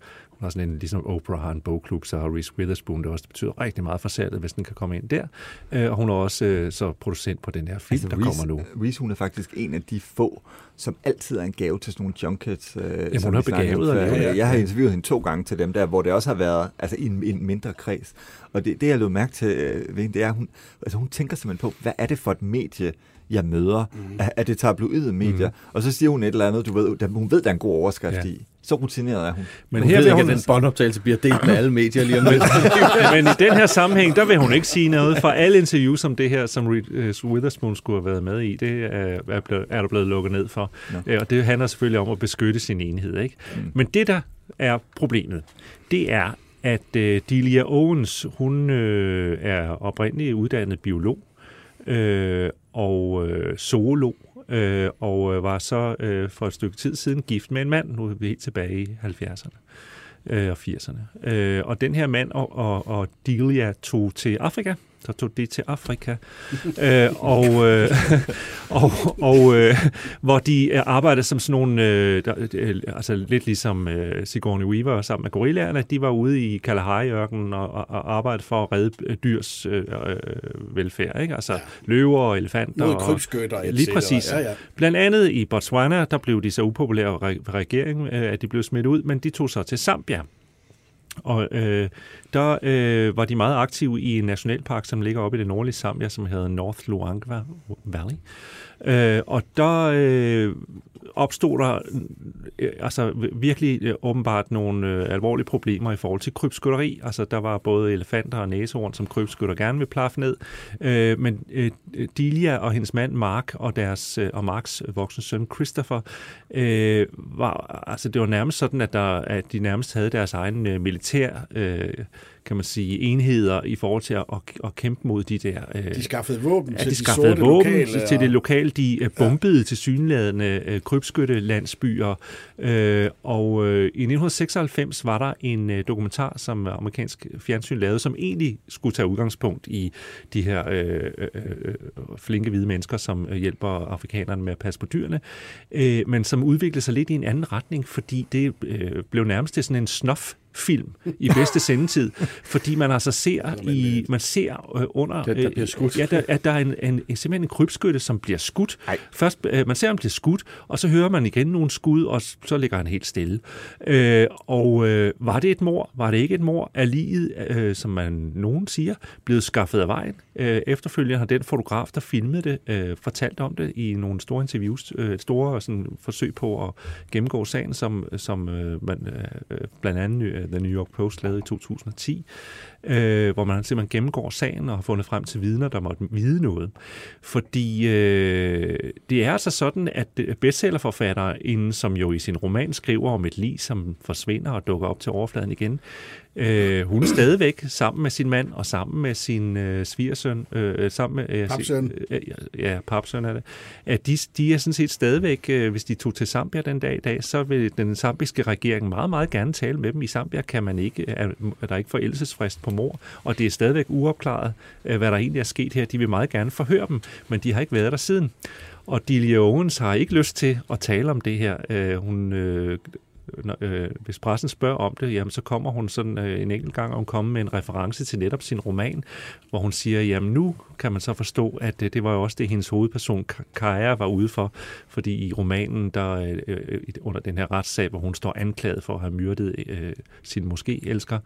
har sådan en, ligesom Oprah har en bogklub, så har Reese Witherspoon, det også det betyder rigtig meget for salget, hvis den kan komme ind der. Øh, og hun er også øh, så producent på den her film, altså, der Reese, kommer nu. Reese, hun er faktisk en af de få, som altid er en gave til sådan nogle junkets. Øh, Jamen, hun er om begavet, hvad? Jeg har interviewet hende to gange til dem der, hvor det også har været altså, i en, en mindre kreds. Og det, det jeg lå mærke til øh, ved hende, det er, at hun, altså, hun tænker simpelthen på, hvad er det for et medie, jeg møder, mm. at, at det tabloide medier. Mm. Og så siger hun et eller andet, du ved, der, hun ved, der er en god overskrift Ja. i. Så rutineret er hun. Men Hun her vil ikke, hun, at den båndoptagelse bliver delt med alle medier lige om lidt. men i den her sammenhæng, der vil hun ikke sige noget. For alle interviews som det her, som Reese Witherspoon skulle have været med i, det er, er, blevet, er der blevet lukket ned for. Ja. Og det handler selvfølgelig om at beskytte sin enhed. Ikke? Mm. Men det, der er problemet, det er, at øh, Delia Owens, hun øh, er oprindeligt uddannet biolog øh, og øh, zoolog, øh, og øh, var så øh, for et stykke tid siden gift med en mand, nu er vi helt tilbage i 70'erne øh, og 80'erne. Øh, og den her mand og, og, og Delia tog til Afrika, så tog de til Afrika, øh, og, øh, og, og øh, hvor de øh, arbejdede som sådan nogle, øh, der, øh, altså lidt ligesom øh, Sigourney Weaver sammen med gorillaerne, de var ude i Kalahari-ørkenen og, og, og arbejdede for at redde øh, dyrs øh, øh, velfærd, ikke? altså ja. løver og elefanter. Mod krybskytter, og, Lige præcis. Ja, ja. Blandt andet i Botswana, der blev de så upopulære regeringen, øh, at de blev smidt ud, men de tog så til Zambia. Og øh, der øh, var de meget aktive i en nationalpark, som ligger oppe i det nordlige Zambia, som hedder North Luangwa Valley. Øh, og der øh, opstod der øh, øh altså virkelig øh, åbenbart nogle øh, alvorlige problemer i forhold til krybskytteri. Altså der var både elefanter og næsehorn, som krybskytter gerne vil plaffe ned. Øh, men øh, Delia og hendes mand Mark og deres øh, og Marks voksne søn Christopher øh, var altså det var nærmest sådan at der at de nærmest havde deres egen øh, militær øh, kan man sige, enheder i forhold til at, at, kæmpe mod de der... Øh, de skaffede våben ja, til de, de skaffede sorte våben lokale. til det lokale. De øh, bombede ja. til synlædende øh, krybskytte landsbyer. Øh, og øh, i 1996 var der en øh, dokumentar, som amerikansk fjernsyn lavede, som egentlig skulle tage udgangspunkt i de her øh, øh, øh, flinke hvide mennesker, som øh, hjælper afrikanerne med at passe på dyrene, øh, men som udviklede sig lidt i en anden retning, fordi det øh, blev nærmest til sådan en snof film i bedste sendetid, fordi man altså ser i man ser øh, under Der- der bliver skudt. ja, der, at der er en, en, en simpelthen en krybskytte, som bliver skudt. Ej. Først øh, man ser ham blive skudt, og så hører man igen nogle skud, og så ligger han helt stille. Øh, og øh, var det et mor? Var det ikke et mor? Er liget, øh, som man nogen siger, blevet skaffet af vejen? Øh, efterfølgende har den fotograf, der filmede det, øh, fortalt om det i nogle store interviews, øh, store sådan, forsøg på at gennemgå sagen, som, som øh, man, øh, blandt andet øh, Øh, The New York Post lavede i 2010, øh, hvor man simpelthen gennemgår sagen og har fundet frem til vidner, der måtte vide noget. Fordi øh, det er altså sådan, at øh, bestsellerforfatteren, som jo i sin roman skriver om et lig, som forsvinder og dukker op til overfladen igen, øh, hun er stadigvæk sammen med sin mand og sammen med sin øh, svigersøn, øh, sammen med... Øh, Papsøn. Øh, ja, papsøn er det. At de, de er sådan set stadigvæk, øh, hvis de tog til Zambia den dag i dag, så vil den zambiske regering meget, meget gerne tale med dem. I Zambia kan man ikke, er, er der ikke forældelsesfrist på mor, og det er stadigvæk uopklaret, øh, hvad der egentlig er sket her. De vil meget gerne forhøre dem, men de har ikke været der siden. Og Delia Owens har ikke lyst til at tale om det her. Øh, hun, øh, når, øh, hvis pressen spørger om det, jamen, så kommer hun sådan øh, en enkelt gang, og hun kommer med en reference til netop sin roman, hvor hun siger, jamen nu kan man så forstå, at øh, det var jo også det, hendes hovedperson Kaja var ude for, fordi i romanen, der øh, øh under den her retssag, hvor hun står anklaget for at have myrdet øh, sin måske elsker,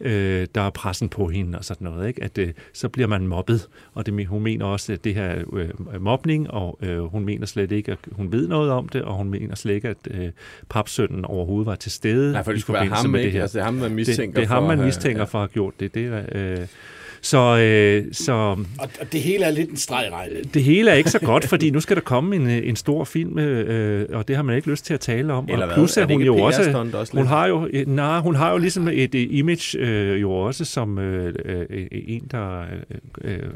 øh, der er pressen på hende og sådan noget, ikke? at øh, så bliver man mobbet, og det, hun mener også, at det her er øh, mobning, og øh, hun mener slet ikke, at hun ved noget om det, og hun mener slet ikke, at øh, papsønnen overhovedet var til stede Nej, for det i skulle være ham, med det ikke? her. Altså, det er ham, man mistænker det, det er ham, for at man have- mistænker for at have gjort det. det er, øh, så, øh, så Og, det hele er lidt en stregregning. det hele er ikke så godt, fordi nu skal der komme en, en stor film, øh, og det har man ikke lyst til at tale om. Eller og plus Er hun ikke jo også, også hun har jo, øh, nej, hun har jo ligesom et øh, image øh, jo også som øh, øh, en, der øh, øh,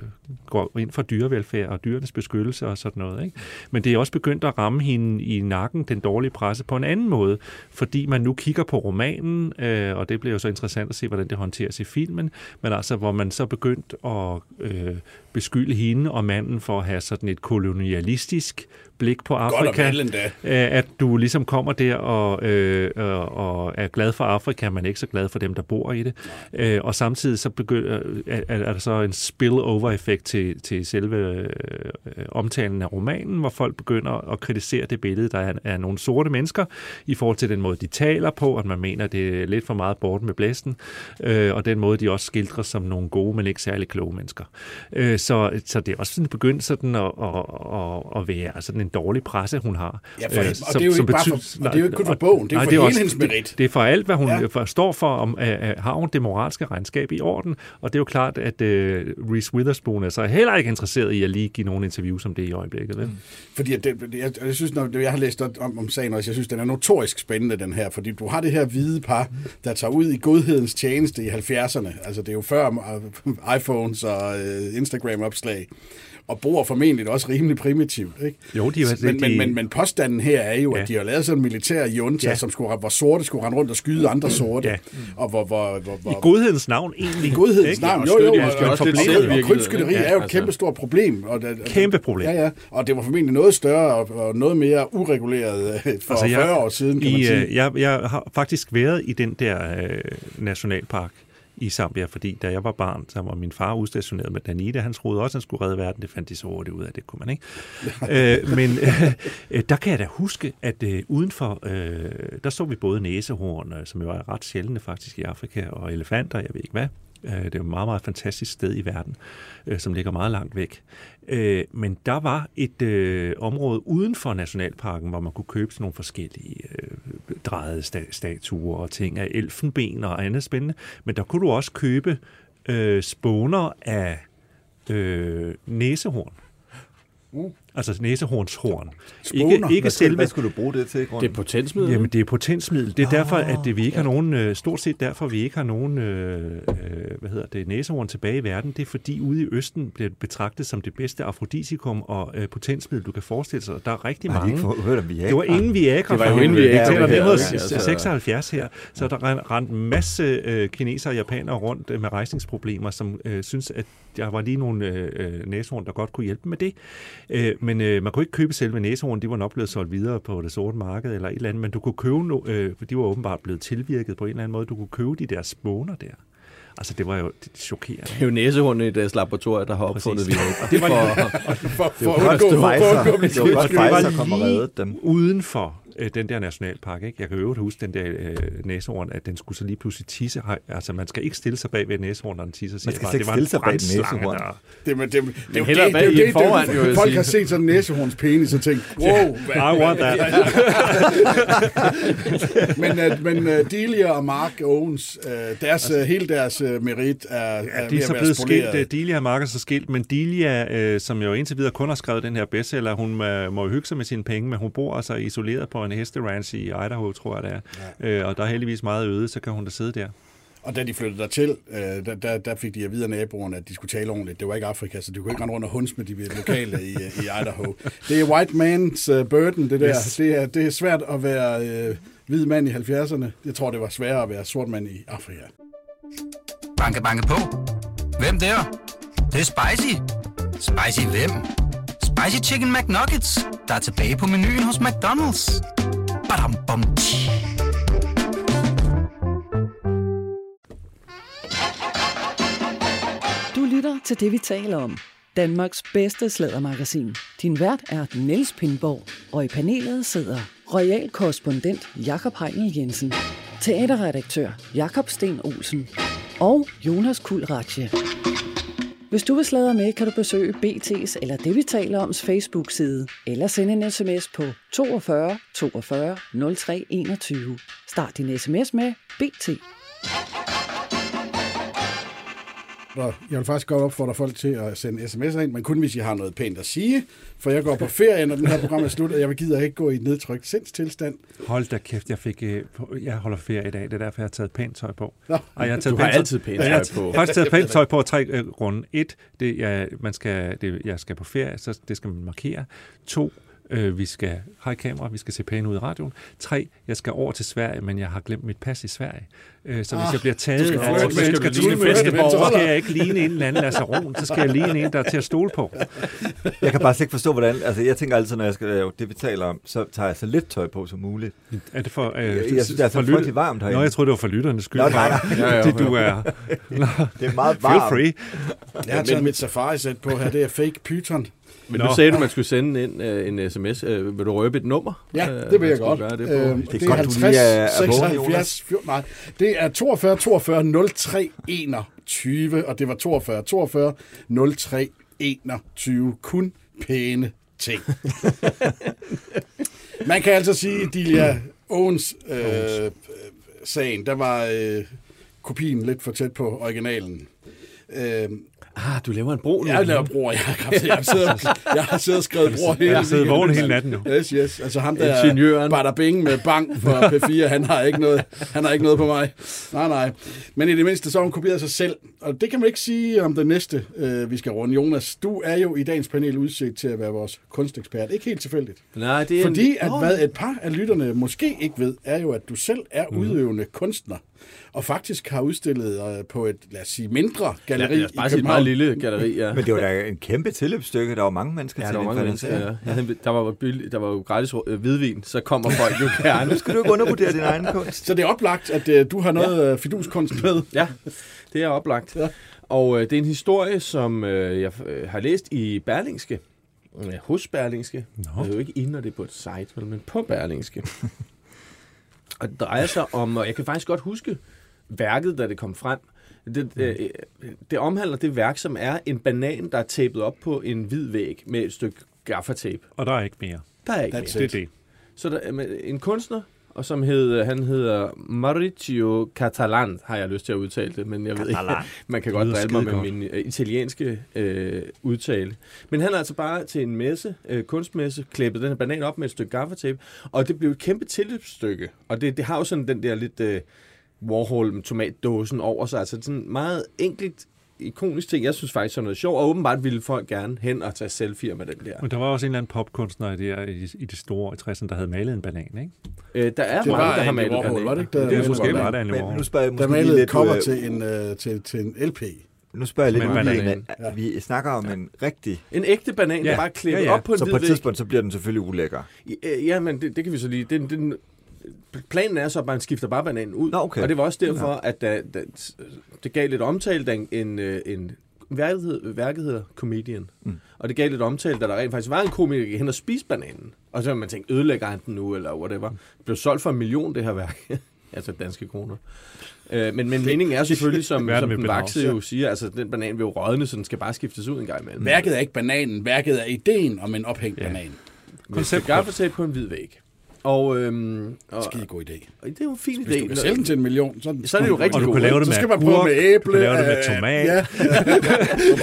går ind for dyrevelfærd og dyrenes beskyttelse og sådan noget. Ikke? Men det er også begyndt at ramme hende i nakken, den dårlige presse, på en anden måde, fordi man nu kigger på romanen, øh, og det bliver jo så interessant at se, hvordan det håndteres i filmen, men altså, hvor man så begyndt at øh, beskylde hende og manden for at have sådan et kolonialistisk blik på Godt Afrika. endda. Øh, at du ligesom kommer der og, øh, øh, og er glad for Afrika, men ikke så glad for dem, der bor i det. Øh, og samtidig så begynder, er, er der så en spillover-effekt til, til selve øh, omtalen af romanen, hvor folk begynder at kritisere det billede, der er, er nogle sorte mennesker, i forhold til den måde, de taler på, at man mener, det er lidt for meget bort med blæsten, øh, og den måde, de også skildrer som nogle gode, men ikke særlig kloge mennesker. Øh, så, så det er også sådan begyndt sådan at, at, at, at være sådan en dårlig presse, hun har. Ja, for, Øh, og som- det er jo som ikke bare for, betyder- og det er jo ikke kun for nej, bogen, det er nej, for det er hele også- hendes merit. Det, det er for alt, hvad hun Ja. for, står for, om uh, har hun det moralske regnskab i orden. Og det er jo klart, at uh, Reese Witherspoon er så heller ikke interesseret i at lige give nogen interviews om det i øjeblikket. Vel? Fordi at det, jeg, jeg synes, når jeg har læst om, om sagen også, jeg synes, den er notorisk spændende, den her. Fordi du har det her hvide par, der tager ud i godhedens tjeneste i 70'erne. Altså, det er jo før øh, iPhones og øh, Instagram-opslag. Og bor formentlig også rimelig primitivt. Ikke? Jo, de er jo- men, de- men, men, men påstanden her er jo, ja. Ja. at de har lavet sådan en militær junta, ja. Ja. som skulle, hvor sorte skulle rende rundt og skyde andre sorte. Ja. Og hvor, hvor, hvor, hvor, I godhedens navn egentlig. i godhedens Ikke? navn. og Jo, jo, støtte- og, og, og, og krybskytteri ikke? er jo et Altså. kæmpe stort problem. Og det, Kæmpe problem. Ja, ja. Og det var formentlig noget større og, og noget mere ureguleret øh, for altså, Altså, jeg- 40 år siden, kan man I, sige. øh, jeg, jeg har faktisk været i den der øh, nationalpark i Zambia, fordi da jeg var barn, så var min far udstationeret med Danida. Han troede også, at han skulle redde verden. Det fandt de så hurtigt ud af, det kunne man ikke. øh, men øh, der kan jeg da huske, at øh, udenfor, øh, der så vi både næsehorn, øh, som jo er ret sjældne faktisk i Afrika, og elefanter, jeg ved ikke hvad. Øh, Det er et meget, meget fantastisk sted i verden, øh, som ligger meget langt væk. Øh, Men der var et øh, område uden for Nationalparken, hvor man kunne købe sådan nogle forskellige øh, drejede sta- statuer og ting af elfenben og andet spændende. Men der kunne du også købe øh, spåner af øh, næsehorn. Uh. Altså næsehornshorn. Ikke, ikke Hvad skulle, selve hvad skulle du bruge det til i Det grunden? er potensmiddel. Jamen, det er potensmiddel. Det er derfor, at det, vi ikke har nogen, øh, stort set derfor, vi ikke har nogen, øh, øh, hvad hedder det, næsehorn tilbage i verden. Det er fordi ude i Østen bliver det betragtet som det bedste afrodisikum og øh, potensmiddel, du kan forestille sig. Der er rigtig Har mange. ikke fået hørt om Viagra? Det var inden Viagra. Det var for jo inden. Viagra, Det var det her, 1976 her. Så der ren- rendte en masse øh, kinesere og japanere rundt øh, med rejsningsproblemer, som øh, synes, at der var lige nogle øh, øh, næsehorn, der godt kunne hjælpe med det. Øh, men øh, man kunne ikke købe selve næsehorn, de var nok blevet solgt videre på det sorte marked eller et eller andet, men du kunne købe, no, øh, for de var åbenbart blevet tilvirket på en eller anden måde, du kunne købe de der spåner der. Altså, det var jo chokerende. Det er jo næsehornet i deres laboratorium, der har opfundet. Viagra. Og det var For, for, undgå, godt, for at undgå at Pfizer, blive det var godt, smidt. var Pfizer kom og lige reddede dem. uden for øh, den der nationalpark. Ikke? Jeg kan øvrigt huske den der øh, næsehorn, at den skulle så lige pludselig tisse. Altså, man skal ikke stille sig bag ved næsehorn, når den tisser. Man skal ikke bare. Det stille sig bag næsehorn. der- Det, men det, det, det, er hellere det, det, er bag det, en foran, det, jo, vil folk har set sådan en næsehorns penis og tænkt, wow. hvad- I want that. men uh, men uh, Delia og Mark Owens, uh, deres, uh, hele deres uh, merit er, er Ja, de er at så blevet spoleret. skilt. øh, Delia og Marcus er skilt, men Delia, øh, som jo indtil videre kun har skrevet den her bestseller, hun øh, må jo hygge sig med sine penge, men hun bor altså isoleret på en hesteranch i Idaho, tror jeg det er. Ja. Øh, og der er heldigvis meget øde, så kan hun da sidde der. Og da de flyttede dertil, øh, der, der, der fik de at vide af naboerne, at de skulle tale ordentligt. Det var ikke Afrika, så de kunne ikke rende rundt og hunds med de lokale i, øh, i Idaho. Det er white man's uh, burden, det der. Yes. Det, er, det er svært at være øh, hvid mand i 70'erne. Jeg tror, det var sværere at være sort mand i Afrika. Banke, banke på. Hvem der? Det, er spicy. Spicy hvem? Spicy Chicken McNuggets, der er tilbage på menuen hos McDonald's. Badum, bom. Du lytter til det, vi taler om. Danmarks bedste slædermagasin. Din vært er Niels Pindborg, og i panelet sidder royal korrespondent Jakob Heinel Jensen, teaterredaktør Jakob Sten Olsen og Jonas Kulratje. Hvis du vil sladre med, kan du besøge BT's eller det, vi taler om, Facebook-side, eller sende en sms på 42 42 03 21. Start din sms med BT. Og jeg vil faktisk godt opfordre folk til at sende sms'er ind, men kun hvis I har noget pænt at sige. For jeg går på ferie, når den her program er slut, og jeg gider ikke gå i et nedtrykt sindstilstand. Hold da kæft, jeg, fik, øh, på- jeg holder ferie i dag, det er derfor, jeg har taget pænt tøj på. Nå. Og jeg har Du taget har pænt altid pænt Ja, jeg har tøj på. Faktisk taget pænt tøj på tre øh, grunde. Et, det, jeg, man skal, det, jeg skal på ferie, så det skal man markere. To, øh, vi skal have et kamera, vi skal se pæne ud i radioen. Tre, jeg skal over til Sverige, men jeg har glemt mit pas i Sverige. Øh, så hvis Ah, jeg bliver taget skal af svensker skal du til ligne en flirte fest, med så Toller? skal jeg ikke ligne en eller anden lazaron, så skal jeg ligne en, der er til at stole på. Jeg kan bare slet ikke forstå, hvordan... Altså, jeg tænker altid, når jeg skal lave det, vi taler om, så tager jeg så lidt tøj på som muligt. Er det for, øh, Jeg, jeg synes, det er så for lyt- frygtelig varmt herinde. Nå, jeg troede, det var for lytternes skyld. Nå, nej, nej. Ja, ja, Det, du er. Nå, Det er meget feel varmt. free. Jeg har taget mit safari-sæt på her. Det er fake python. Men Nå. nu sagde du, at man skulle sende ind øh, en sms. Øh, vil du røbe et nummer? Ja, øh, det vil jeg godt. Gøre det, på? Øhm, Det er det er godt, du 50, lige er- er vågen, 76, 14, nej. Det er 42 42 03 21, og det var 42 42 03 2021 kun pæne ting. Man kan altså sige, at Delia Owens øh, sagen, der var øh, kopien lidt for tæt på originalen. Øh, Ah, du laver en bro nu. jeg laver bror, jeg har, jeg har, siddet, jeg har siddet og skrevet bror hele Jeg har siddet vågen hele natten nu. Yes, yes. Altså ham der Ingeniøren. Bada Bing med bank for P4, han har ikke noget, han har ikke noget på mig. Nej, nej. Men i det mindste så har hun kopieret sig selv. Og det kan man ikke sige om det næste, øh, vi skal runde. Jonas, du er jo i dagens panel udset til at være vores kunstekspert. Ikke helt tilfældigt. Nej, det er Fordi en... at hvad et par af lytterne måske ikke ved, er jo, at du selv er udøvende kunstner. Og faktisk har udstillet øh, på et, lad os sige, mindre galleri Ja, i bare et København. meget lille galleri, ja. Men det var da en kæmpe tilløbsstykke. Der var mange mennesker Ja, til der var mange mennesker, ja. ja. Der var, jo billig, der var jo gratis øh, hvidvin, så kommer folk jo gerne. Nu skal du ikke undervurdere din egen kunst. Så det er oplagt, at øh, du har noget ja. fiduskunst med. Ja, det er oplagt. Ja. Og øh, det er en historie, som øh, jeg øh, har læst i Berlingske. Øh, hos Berlingske. Nå. Det er jo ikke inde, når det er på et site, men på Berlingske. og det drejer sig om, og jeg kan faktisk godt huske værket, da det kom frem. Det, øh, det omhandler det værk, som er en banan, der er tapet op på en hvid væg med et stykke gaffertape. Og der er ikke mere. Der er ikke That's mere. Det er det. Så der er en kunstner, og som hed, han hedder Mauricio Catalan, har jeg lyst til at udtale det, men jeg ved ikke, man kan godt drille mig med min øh, italienske øh, udtale. Men han er altså bare til en messe, øh, kunstmesse, klippet den her banan op med et stykke gaffatape, og det blev et kæmpe tilløbsstykke, og det, det har jo sådan den der lidt øh, Warhol med tomatdåsen over sig, altså sådan meget enkelt ikonisk ting. Jeg synes faktisk, er noget sjovt, og åbenbart ville folk gerne hen og tage selfie'er med den der. Men der var også en eller anden popkunstner i det, i, i det store i 60'erne, der havde malet en banan, ikke? Øh, der er Det mange, der har malet Warhol, bananer. var det ikke? Der, Det er måske banan? var Men Warhol. nu spørger jeg Der måske lige malede lidt, et cover øh, til en, øh, til, til en LP. Nu spørger jeg lidt en banan. en, at vi snakker om en rigtig... En ægte banan, ja. Ja. der bare er klippet Ja, ja. op på en Så på et tidspunkt, så bliver den selvfølgelig ulækker. Ja, Ja, men det, det kan vi så lige... Den, den, planen er så, at man skifter bare bananen ud. Nå, okay. Og det var også derfor, at da, da, det gav lidt omtale, da en, en, øh, en værket, hed- værket hedder Comedian. Mm. Og det gav lidt omtale, da der rent faktisk var en komiker, der gik hen og spiste bananen. Og så har man tænkt, ødelægger han den nu, eller whatever. Det blev solgt for en million, det her værk. altså danske kroner. Øh, men, men meningen er selvfølgelig, som, som den vakse jo siger, altså den banan vil jo rådne, så den skal bare skiftes ud en gang imellem. Værket er ikke bananen, værket er ideen om en ophængt Ja. banan. Koncept gaffatape på en hvid væg. Og, øhm, og, Skide god idé. og det er jo en fin Hvis du idé. kan sælge den til en million, så, Så er det jo rigtig Og du kan lave det så med skal man prøve med æble. du kan lave det med tomat. Ja,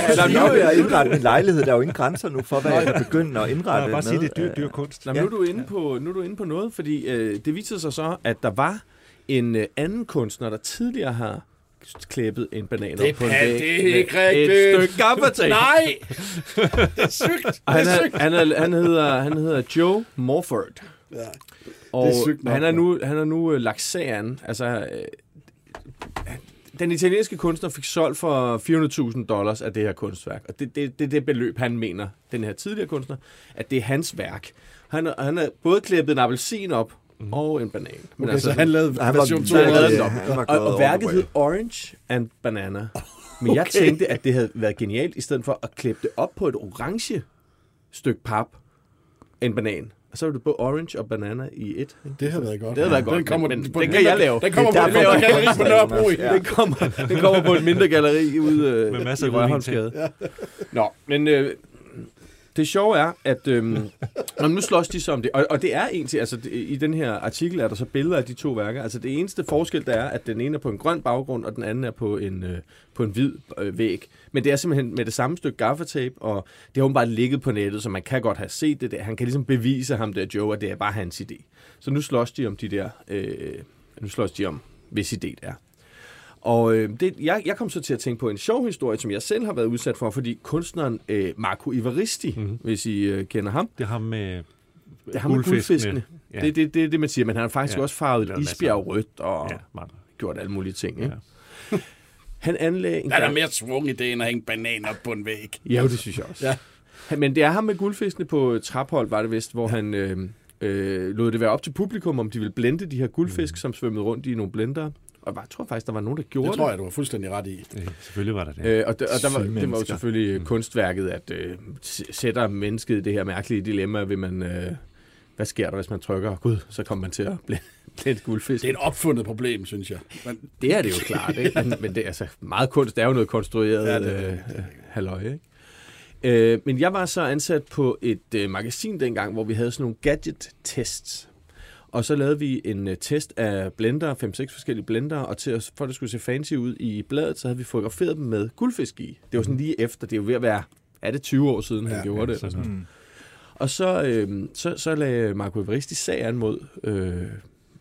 Altså, nu er jeg indrettet en lejlighed. Der er jo ingen grænser nu for, hvad jeg kan begynde at indrette Ja, bare sige, det er dyr, dyr kunst. Nå, nu, er du inde på, nu er du inde på noget, fordi øh, det viser sig så, at der var en øh, anden kunstner, der tidligere har klippet en banan Det op på en væg det er ikke rigtigt. et stykke gaffatape. Nej! Det er sygt. Det han, er er, sygt. han, er, han, hedder, han hedder Joe Morford. Ja. Og Det er sygt nok, han er ja. nu, han er nu øh, lagt sagen. Altså, øh, den italienske kunstner fik solgt for 400.000 dollars af det her kunstværk. Og det er det, det, det beløb, han mener, den her tidligere kunstner, at det er hans værk. Han, har- han har både klippet en appelsin op og en banan. Men Okay, så han lavede Han version 2. så han lavede den ja, op. var og, og værket hed Orange and Banana. Men jeg tænkte, at det havde været genialt, i stedet for at klippe det op på et orange stykke pap, en banan. Og så er det både orange og banana i et. Ikke? Det har været godt. Det har været godt, Den kommer, men- på den et kan jeg lave. Den kommer Det er på et mindre den galleri på Nørrebro. Ja. Den kommer, den kommer på et mindre galleri ude øh, Med masser af. Nå, men øh, det sjove er, at øhm, når nu slås de så om det, og, og det er egentlig, altså det, i den her artikel er der så billeder af de to værker. Altså det eneste forskel, der er, at den ene er på en grøn baggrund, og den anden er på en, øh, på en hvid øh, væg. Men det er simpelthen med det samme stykke gaffatape, og det har åbenbart ligget på nettet, så man kan godt have set det der. Han kan ligesom bevise ham der Joe, at det er bare hans idé. Så nu slås de om de der, øh, nu slås de om, hvis idé det er. Og øh, det, jeg, jeg kom så til at tænke på en sjov historie, som jeg selv har været udsat for, fordi kunstneren øh, Marco Ivaristi, Mhm. mm-hmm. hvis I øh, kender ham, Det har med det er ham med guldfiskene. Ja. Det er det, det, det, man siger, men han har faktisk Ja. også farvet masser. isbjerg rødt og Ja, gjort alle mulige ting. Ikke? Ja. Han anlagde en Der er der mere svung i det, end at hænge bananer op på en væg. Ja, det synes jeg også. Ja. Men det er ham med guldfiskene på Traphold, var det vist, hvor ja. han øh, øh, lod det være op til publikum, om de ville blende de her guldfisk, mm. som svømmede rundt i nogle blender. Og jeg tror faktisk, der var nogen, der gjorde Det tror jeg, du har fuldstændig ret i. Det, selvfølgelig var der det. Øh, og det, og der var, det var jo selvfølgelig mm. kunstværket, at øh, sætter mennesket i det her mærkelige dilemma, vil man... Øh, hvad sker der, hvis man trykker? Gud, så kommer man til at blende blende et guldfisk. Det er et opfundet problem, synes jeg. Men, Det er det jo klart, ikke? Men, men det er altså meget kunst, det er jo noget konstrueret Ja, ja, det er det, det. øh, halløj, ikke? Øh, men jeg var så ansat på et øh, magasin dengang, hvor vi havde sådan nogle gadget-tests. Og så lavede vi en øh, test af blender, 5-6 forskellige blender, og til at, for at det skulle se fancy ud i bladet, så havde vi fotograferet dem med guldfisk i. Det var sådan lige efter, det er jo ved at være, er det 20 år siden, han Ja, gjorde det? sådan noget. Mm. Og så, øh, så, så lagde Marco Evaristi sag an mod øh,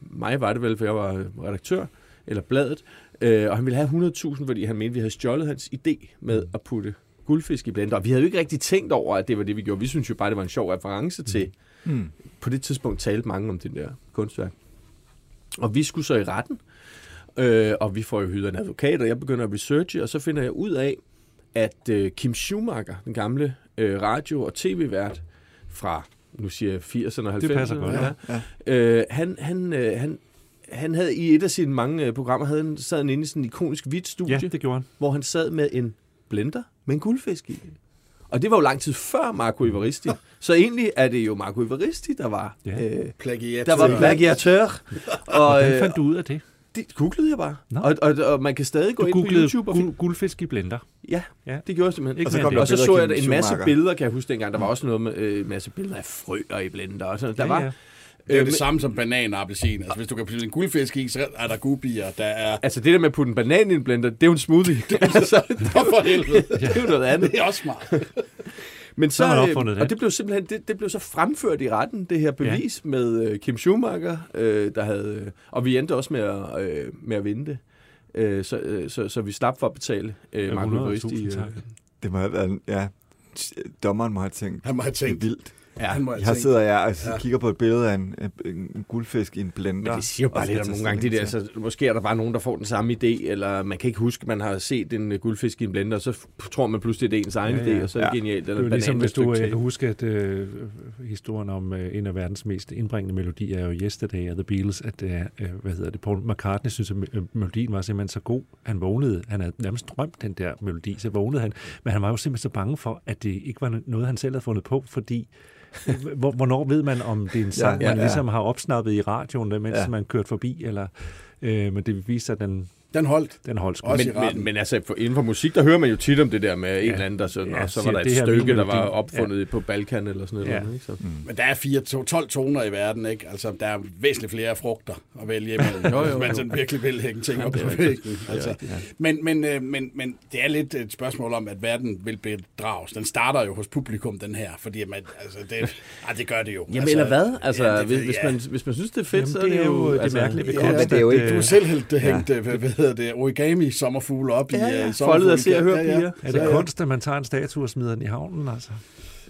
mig, var det vel, for jeg var redaktør, eller bladet, øh, og han ville have 100.000, fordi han mente, vi havde stjålet hans idé med at putte guldfisk i blender. Og vi havde jo ikke rigtig tænkt over, at det var det, vi gjorde. Vi synes jo bare, det var en sjov reference til, Mm. på det tidspunkt talte mange om det der kunstværk. Og vi skulle så i retten, øh, og vi får jo hyret en advokat, og jeg begynder at researche, og så finder jeg ud af, at øh, Kim Schumacher, den gamle øh, radio- og tv-vært fra, nu siger jeg 80'erne og 90'erne, Det passer godt, Ja, ja. Øh, han, han, øh, han, han havde i et af sine mange øh, programmer, havde han, sad han inde i sådan en ikonisk hvidt studie, Ja, det gjorde han. hvor han sad med en blender med en guldfisk i. Og det var jo lang tid før Marco Ivaristi. Så egentlig er det jo Marco Ivaristi, der var, Ja. øh, Plagiat. der var plagiatør. Og Hvordan øh, fandt du ud af det? det googlede jeg bare. Nå. Og, og, og man kan stadig gå Du ind på YouTube og finde... guld, guldfisk i blender. Ja, Ja. det gjorde jeg simpelthen. Ikke og så, kom, og så så jeg en masse billeder, kan jeg huske dengang. Der var også noget med øh, masse billeder af frøer i blender. Og sådan. Der Ja, var, ja. Det er jo Øh, det samme som banan og appelsin. Altså, hvis du kan putte en guldfisk i, så er der gubier, der er... Altså det der med at putte en banan i en blender, det er jo en smoothie. altså, det, For helvede. det er jo noget andet. Det er også smart. Men så, Så har øh, opfundet det. og det blev simpelthen det, det blev så fremført i retten, det her bevis ja. med øh, Kim Schumacher, øh, der havde, øh, og vi endte også med at, øh, med at vinde det. Øh, så, øh, så, så vi slap for at betale øh, Ja, Marco Evaristi. 100.000 Øh. Det må have været, ja, dommeren må have tænkt, Han må have det er tænkt. vildt. Ja, han må have Her tænkt. sidder jeg og Ja. kigger på et billede af en, en guldfisk i en blender. men det siger jo bare lidt om nogle gange, det der, så måske er der bare nogen, der får den samme idé, eller man kan ikke huske, at man har set en øh, guldfisk i en blender, og så tror man pludselig, det er ens egen Ja, idé, ja. og så er det Ja. genialt. Det Eller er jo ligesom, hvis du stykke øh, kan huske, at øh, historien om øh, en af verdens mest indbringende melodier er jo Yesterday af The Beatles, at øh, øh, hvad hedder det, Paul McCartney synes, at melodien var simpelthen så god. Han vågnede, han havde nærmest drømt den der melodi, så vågnede han, men han var jo simpelthen så bange for, at det ikke var noget, han selv havde fundet på, fordi hvornår ved man, om det er en sang, Ja, ja, ja, man ligesom har opsnappet i radioen, mens Ja. man kørte forbi, eller, øh, men det viste sig, at den, Den holdt. den holdt sgu. Også Men, men, men altså, for, inden for musik, der hører man jo tit om det der med en eller anden, der sådan, Ja, og så var der et det er stykke, der var opfundet på Balkan eller sådan noget. Ja. Ja. Ikke? Så. Men der er fire, to, 12 toner i verden, ikke? Altså, der er væsentligt flere frugter at vælge imellem, Jo, jo, hvis man jo. sådan virkelig vil hænge ting op det på er væggen. Altså. Men, men, øh, men, men det er lidt et spørgsmål om, at verden vil bedrages. Den starter jo hos publikum, den her, fordi man, altså, det, ej, det gør det jo. Jamen, altså, eller hvad? Altså, ja, ja, det hvis, ved jeg. man, hvis man synes, det er fedt, Jamen, så er det, jo... det altså, mærkelige ved Ja, det er jo ikke- Du øh, har selv hældt, hængt, øh, hvad hedder det, origami sommerfugle op Ja, i ja. uh, Foldet af Se og Hør piger. Er det kunst, at man tager en statue og smider den i havnen, altså?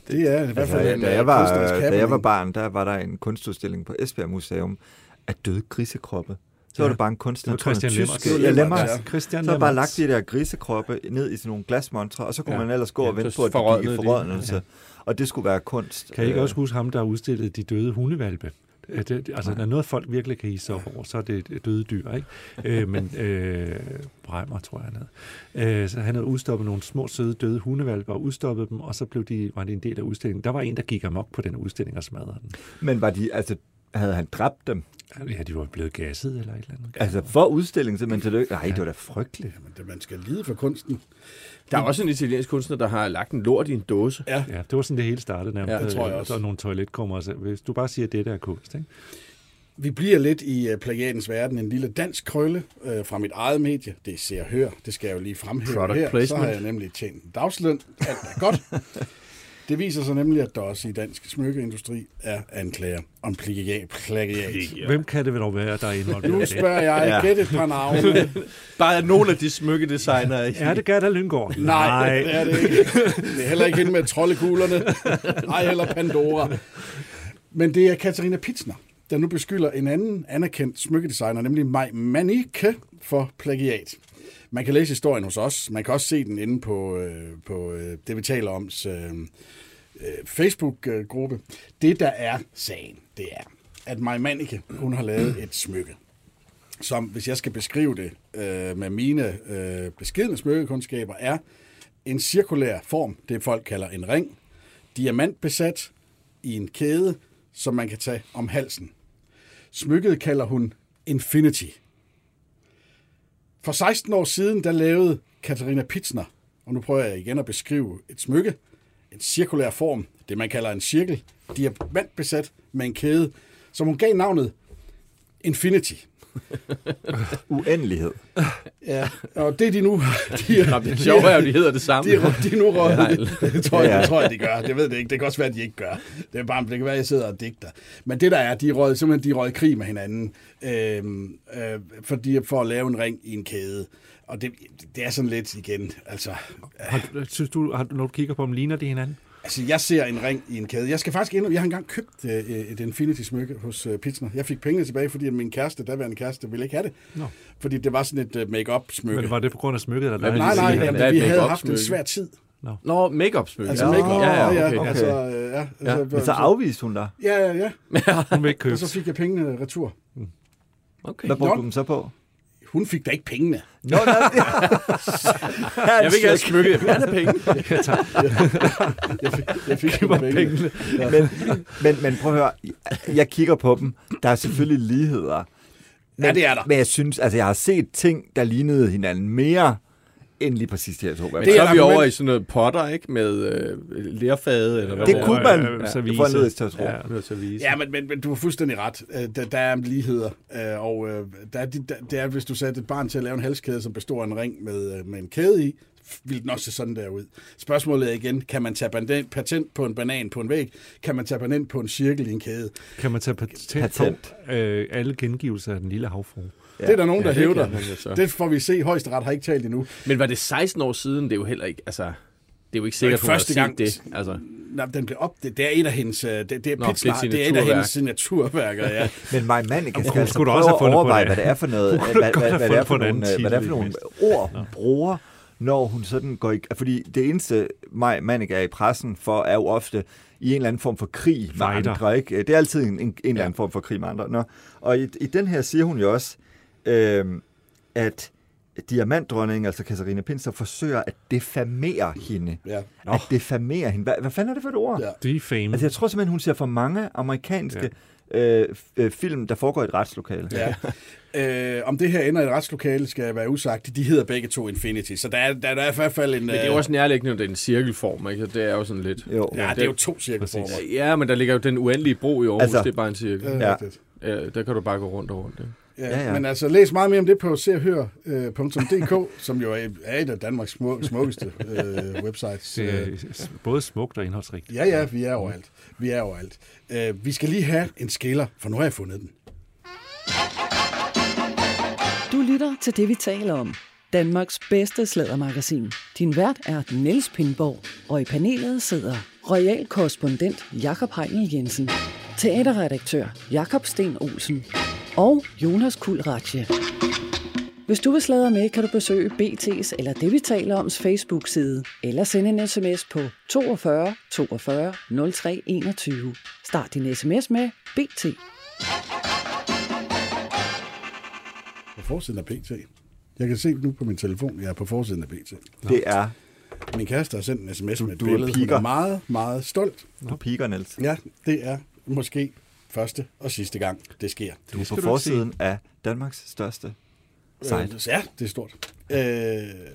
Det er i hvert Altså, fald da, en, da, øh, jeg var, da jeg var barn, der var der en kunstudstilling på Esbjerg Museum af døde grisekroppe. Så var Ja. det bare en kunstner, Det var Christian tysk- var Ja, Lemmert. ja. Christian Så bare lagt de der grisekroppe ned i sådan nogle glasmontre, og så kunne Ja. ja. man ellers gå Ja, og vente så på, at de gik i forrådnelse. Ja. Og det skulle være kunst. Kan I ikke Øh, også huske ham, der udstillede de døde hundevalpe? Øh, Det, det, altså, er noget, folk virkelig kan hisse op over, så er det et døde dyr, ikke? Øh, men øh, Breimer, tror jeg, han havde. Øh, så han havde udstoppet nogle små, søde, døde hundevalpe og udstoppet dem, og så blev de, var de en del af udstillingen. Der var en, der gik amok på den udstilling og smadrede den. Men var de, altså, havde han dræbt dem? Ja, de var blevet gasset eller et eller andet. Altså for udstillingen simpelthen til det? Nej, det var da frygteligt. Jamen, det- man skal lide for kunsten. Der er også en italiensk kunstner, der har lagt en lort i en dåse. Ja, Ja, det var sådan, det hele startede nærmest. Ja, det tror jeg også. Der er nogle toiletkummer. Så hvis du bare siger, at det der er kunst, ikke? Vi bliver lidt i uh, plagiatens verden. En lille dansk krølle uh, fra mit eget medie. Det er Se og Hør. Det skal jeg jo lige fremhæve Product her. Så placement. har jeg nemlig tjent en dagsløn. Alt er godt. Det viser sig nemlig, at der også i dansk smykkeindustri er anklager om plagiat. plagiat. Hvem kan det vel dog være, der er involveret Nu i det? spørger jeg, Ja. gæt et par navne. Bare er nogle af de smykkedesignere. Er det Gerda Lyngård? Nej, det er det ikke. Det er heller ikke hende med troldekuglerne. Nej, heller Pandora. Men det er Katarina Pitsner, der nu beskylder en anden anerkendt smykkedesigner, nemlig Maj Manike, for plagiat. Man kan læse historien hos os. Man kan også se den inde på, øh, på øh, det, vi taler om, øh, øh, Facebook-gruppe. Det, der er sagen, det er, at Maj Manike, hun har lavet et smykke som, hvis jeg skal beskrive det øh, med mine øh, beskedne smykkekundskaber, er en cirkulær form, det folk kalder en ring, diamantbesat i en kæde, som man kan tage om halsen. Smykket kalder hun Infinity. For 16 år siden, der lavede Katarina Pitsner, og nu prøver jeg igen at beskrive et smykke, en cirkulær form, det man kalder en cirkel, diamantbesat med en kæde, som hun gav navnet Infinity. Uendelighed. Ja, og det er de nu... De, Nå, det sjove er jo, de hedder det samme. de, de nu røget. Ja. Det, det, tror jeg, Ja. det tror jeg, de gør. Det ved det ikke. Det kan også være, at de ikke gør. Det er bare, det kan være, at jeg sidder og digter. Men det der er, de er røget, simpelthen de i krig med hinanden, øhm, øh, fordi, for at lave en ring i en kæde. Og det, det er sådan lidt igen, altså... Har, du- synes du, har, du- når du kigger på dem, ligner de hinanden? Altså, jeg ser en ring i en kæde. Jeg skal faktisk ind, jeg har engang købt øh, et Infinity-smykke hos øh, Pitsner. Jeg fik pengene tilbage, fordi min kæreste, daværende kæreste, ville ikke have det. Nå. Fordi det var sådan et øh, make-up-smykke. Men var det på grund af smykket? Eller Hvad vil Nej, det nej, sige? jamen, vi havde haft en svær tid. Nå, make-up smykke. Altså ja. make-up, ja, ja, ja, okay. altså, øh, ja, altså, Men så afviste hun dig. Ja, ja, ja. Hun vil ikke købe. Og så fik jeg pengene retur. okay. Hvad brugte Nå. du dem så på? Hun fik da ikke pengene. Nå, nej, Jeg vil ikke have smykke. Jeg vil have penge. Jeg fik, jeg fik pengene. pengene. men, men, men prøv at høre, jeg kigger på dem. Der er selvfølgelig ligheder. Men, Ja, det er der. Men jeg synes, altså jeg har set ting, der lignede hinanden mere, end lige præcis de her to. Men Det det er så er vi argument. over i sådan noget potter, ikke? Med øh, lerfade, eller hvad Det kunne man øh, ja, service. forledes til at tro. Ja. Ja, men, men, men du har fuldstændig ret. Øh, Der, der er ligheder, øh, og øh, der er, de- der, det er, hvis du satte et barn til at lave en halskæde, som består af en ring med, øh, med en kæde i, vil den også se sådan der ud. Spørgsmålet er igen, kan man tage patent, patent på en banan på en væg? Kan man tage patent på en cirkel i en kæde? Kan man tage patent, Patent. på øh, alle gengivelser af den lille havfru? Ja, det er der nogen, der det hævder. kan så. Det får vi se. Højesteret har ikke talt endnu. Men var det 16 år siden? Det er jo heller ikke, altså... Det er jo ikke sikkert, Det hun første gang. det. Altså, Nej, den blev op. Det, det er et af hendes, øh, det, det er Nå, Pitsner, det er det er et af hendes signaturværker, ja. Men Maj Mannica Hun skal altså prøve også have at fundet på overveje, det. hvad det er for noget, hvad, hvad, have hvad, det er for nogle, hvad det er for nogle ord, hun bruger, når hun sådan går i... Fordi det eneste, Maj Mannica er i pressen for, er jo ofte i en eller anden form for krig med Fighter. andre. Ikke? Det er altid en, en, en eller anden form for krig med andre. Nå. Og i, i den her siger hun jo også, øh, at diamantdronningen, altså Katharina Pinster, forsøger at defamere hende. ja. At defamere hende. Hvad, hvad fanden er det for et ord? Ja. Defame. Altså, jeg tror simpelthen, hun ser for mange amerikanske ja. øh, øh, film, der foregår i et retslokale. Ja. Øh, om det her ender i et retslokale, skal være usagt. De hedder begge to Infinity, så der er, der, der er i hvert fald en... men det er jo også nærliggende, det er en cirkelform, ikke? Det er jo sådan lidt... Jo. Ja, det er jo to cirkelformer. Ja, men der ligger jo den uendelige bro i Aarhus, Altså- det er bare en cirkel. Ja. Ja, der kan du bare gå rundt og rundt. Ikke? Ja, Ja, ja. Men altså, læs meget mere om det på serhør.dk, som jo er et af Danmarks smuk, smukkeste øh, websites. Det Øh, er s- både smukt og indholdsrigt. Ja, ja, vi er overalt. Vi er overalt. Øh, vi skal lige have en skiller, for nu har jeg fundet den. Du lytter til det, vi taler om. Danmarks bedste slædermagasin. Din vært er Niels Pindborg, og i panelet sidder royal korrespondent Jakob Heinel Jensen, teaterredaktør Jakob Sten Olsen og Jonas Kuld Ratje. Hvis du vil sladre med, kan du besøge BT's eller det, vi taler oms Facebook-side, eller sende en sms på 42 42 03 21. Start din sms med BT. På forsiden af PT. Jeg kan se nu på min telefon, jeg er på forsiden af PT. Det er Min kæreste har sendt en sms med et du er billede. Hun er meget, meget stolt. på piker, Niels. Ja, det er måske første og sidste gang, det sker. Du er på ikke forsiden af Danmarks største site. Øh, ja, det er stort. Øh,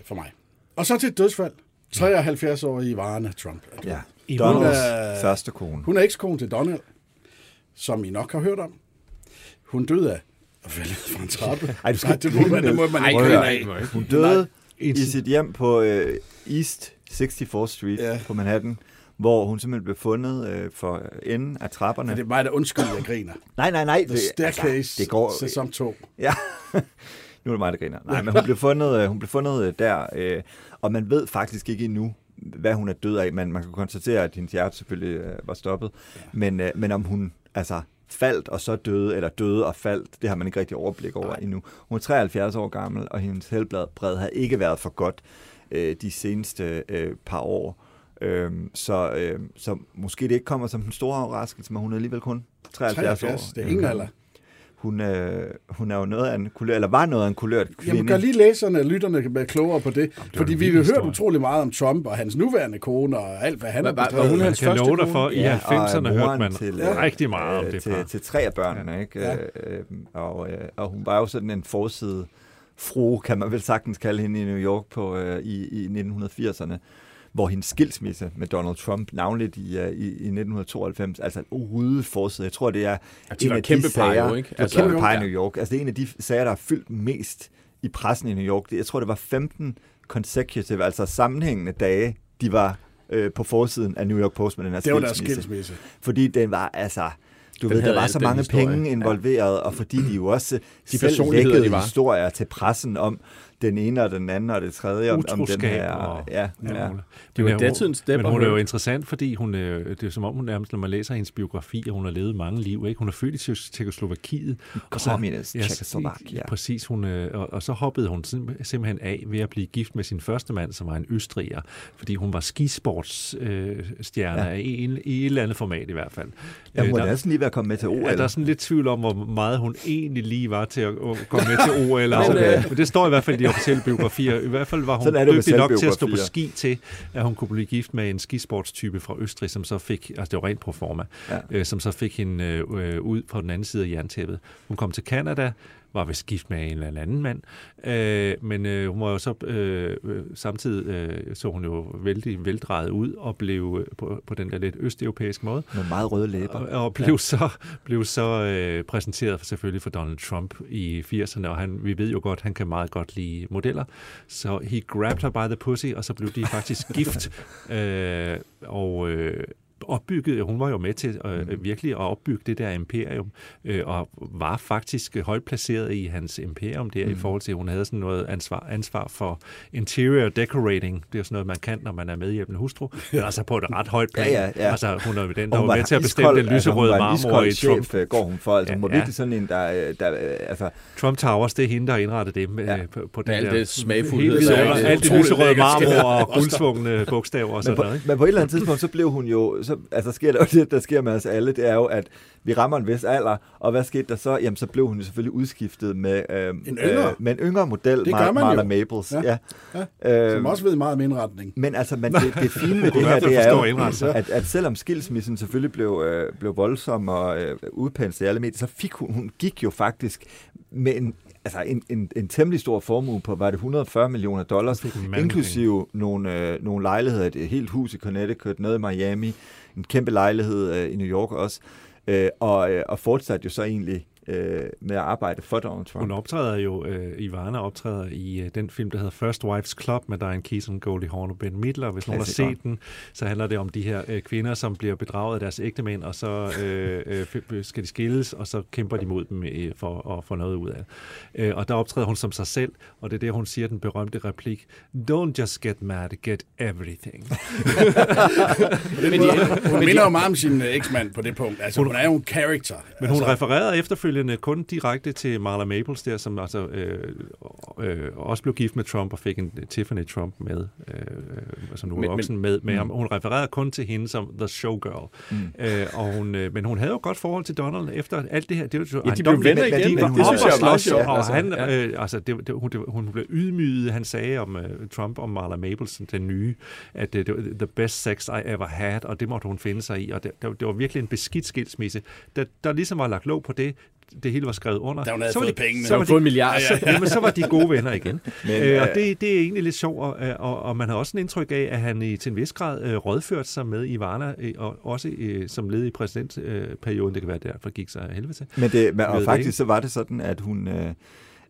for mig. Og så til et dødsfald. 73-årige Varana Trump. er død. Ja. I Donalds er- første kone. Hun er ekskone til Donald, som I nok har hørt om. Hun døde af at falde fra en trappe. Ej, du skal Nej, det må man, det må man ikke høre. af. Hun døde Nej. i sit hjem på øh, East 64th Street ja. på Manhattan, hvor hun simpelthen blev fundet øh, for enden af trapperne. Men det er mig, der undskyld, jeg griner. Nej, nej, nej. The Staircase, det går, sæson 2. Ja, nu er det mig, der griner. Nej, men hun blev fundet, øh, hun blev fundet øh, der, øh, og man ved faktisk ikke endnu, hvad hun er død af. Man, man kan konstatere, at hendes hjerte selvfølgelig øh, var stoppet. Men, øh, men om hun altså faldt og så døde, eller døde og faldt, det har man ikke rigtig overblik over endnu. Hun er 73 år gammel, og hendes helbred har ikke været for godt øh, de seneste øh, par år. Øhm, så, øh, så måske det ikke kommer som en stor overraskelse, men hun er alligevel kun 73, 73, år. det er ingen alder. Hun, øh, hun er jo noget af en kulør, eller var noget af en kulørt kvinde. Jamen, gør lige læserne og lytterne være klogere på det. var fordi en vi har hørt utrolig meget om Trump og hans nuværende kone og alt, hvad han Var- har var- hun Man hans kan første love dig for, i Ja, 90'erne og hørte man til, ja. rigtig meget om øh, det til, til tre af børnene, ja. ikke? Ja. Øh, og, øh, og hun var jo sådan en forside fru, kan man vel sagtens kalde hende i New York på, øh, i, i 1980'erne. Hvor hendes skilsmisse med Donald Trump, navnligt i, uh, i, i 1992, altså en rydde forside. Jeg tror, det er Ja, de var kæmpe par jo, ikke? Det var Altså, kæmpe par i ja. New York. Altså, det er en af de sager, der har fyldt mest i pressen i New York. Jeg tror, det var 15 consecutive, altså sammenhængende dage, de var øh, på forsiden af New York Post med den her Det var deres skilsmisse. Fordi den var, altså... Du Den ved, der var så mange historie. penge involveret, og fordi de jo også De selv lækkede de var. historier til pressen om den ene og den anden og det tredje. Om, om den Utroskab her, og- ja, Ja, Det var øh, datidens Depp men hun er jo interessant, fordi hun, øh, det er som om hun nærmest, når man læser hendes biografi, at hun har levet mange liv. Ikke? Hun er født i Tjek- Tjekkoslovakiet. og så- Communist Ja, Tjekkoslovakia. ja, præcis. Hun, øh, og, og så hoppede hun sim- simpelthen af ved at blive gift med sin første mand, som var en østriger, fordi hun var skisportsstjerne øh, stjerne Ja. i, en, i et eller andet format i hvert fald. Ja, hun Øh, var der- næsten lige ved at komme med til OL. Ja, der er sådan lidt tvivl om, hvor meget hun egentlig lige var til at at komme med til OL. Altså, Okay. Men det står i hvert fald i de officielle biografier. I hvert fald var hun dygtig nok til at stå på ski til, at hun kunne blive gift med en skisportstype fra Østrig, som så fik, altså det var rent pro forma, Ja. øh, som så fik hende øh, ud på den anden side af jerntæppet. Hun kom til Canada, var vist gift med en eller anden mand, øh, men øh, hun var jo så øh, øh, samtidig øh, så hun jo vældig veldrejet ud og blev øh, på, på den der lidt østeuropæiske måde, Med meget røde læber. og, og blev så, blev så øh, præsenteret for, selvfølgelig for Donald Trump i 80'erne, og han, vi ved jo godt, han kan meget godt lide modeller. Så he grabbed her by the pussy, og så blev de faktisk gift. Øh, og øh, opbygget, hun var jo med til øh, virkelig at opbygge det der imperium, øh, og var faktisk højt placeret i hans imperium der, mm. i forhold til, at hun havde sådan noget ansvar, ansvar for interior decorating. Det er jo sådan noget, man kan, når man er medhjælpende hustru. Men altså på et ret højt plan. Ja, ja, ja. Altså hun er jo den, der Hun var med til at bestemme iskold- den lyserøde altså, var marmor i Trump, chef, øh, går hun for. Altså, hun var Ja, virkelig ja. sådan en, der, der, der altså, Trump Towers, det er hende, der har indrettet det med, Ja. ja. på, på den alt der... er. alt, Det er alt det lyserøde marmor og guldsvungne bogstaver og men, sådan på, noget. Ikke? men på et eller andet tidspunkt, så blev hun jo, så, altså sker der jo det, der sker med os alle, det er jo, at vi rammer en vis alder, og hvad skete der så? Jamen, så blev hun jo selvfølgelig udskiftet med, øh, En yngre. øh, med en yngre model, Det Mar- man Marla. Maples. Ja. Ja. Som også ved meget om indretning. Men altså, men det, det fine med det her, det er jo, indretning. at, at selvom skilsmissen selvfølgelig blev, øh, blev voldsom og øh, udpenslet i alle medier, så fik hun, hun gik jo faktisk med en, altså en, en, en temmelig stor formue på, var det 140 millioner dollars, inklusive nogle, øh, nogle lejligheder, et helt hus i Connecticut, noget i Miami, en kæmpe lejlighed øh, i New York også, øh, og, øh, og fortsatte jo så egentlig øh, med at arbejde for Donald Trump. Hun optræder jo, øh, Ivana optræder i øh, den film, der hedder First Wives Club med Diane Keaton, Goldie Hawn og Ben Midler. Hvis nogen har set den, så handler det om de her øh, kvinder, som bliver bedraget af deres ægtemænd, og så øh, øh, f- skal de skilles, og så kæmper de mod dem øh, for at få noget ud af det. Øh, og der optræder hun som sig selv, og det er der, hun siger den berømte replik, Don't just get mad, get everything. Men de, hun minder jo meget om sin øh, eksmand på det punkt. Altså, hun er jo en character. Men hun altså, refererede efterfølgende kun direkte til Marla Maples der, som altså øh, øh, også blev gift med Trump og fik en Tiffany Trump med, øh, som nu voksen med, med ham. Hun refererede kun til hende som The Showgirl. Mm. Øh, og hun, øh, men hun havde jo godt forhold til Donald efter alt det her. Det var jo Ja, de blev venner igen. De var Det synes jeg er slås, sjovt, og altså. han, øh, altså, det, det, hun, det, hun blev ydmyget. Han sagde om uh, Trump og Marla Maples, den nye, at uh, det var the best sex I ever had, og det måtte hun finde sig i. Og det, det, var- det var virkelig en beskidt skilsmisse. Der, der ligesom var lagt låg på det, det hele var skrevet under. Da hun havde så var fået de, pengene. Så var har fået en de, milliard. så, jamen, så var de gode venner igen. Men, øh, og øh, det, det er egentlig lidt sjovt, og, og, og man har også en indtryk af, at han i, til en vis grad øh, rådført sig med Ivana, øh, og også øh, som led i præsidentperioden. Det kan være derfor, gik sig af helvede til. Men det, og det faktisk ikke. så var det sådan, at hun... Øh,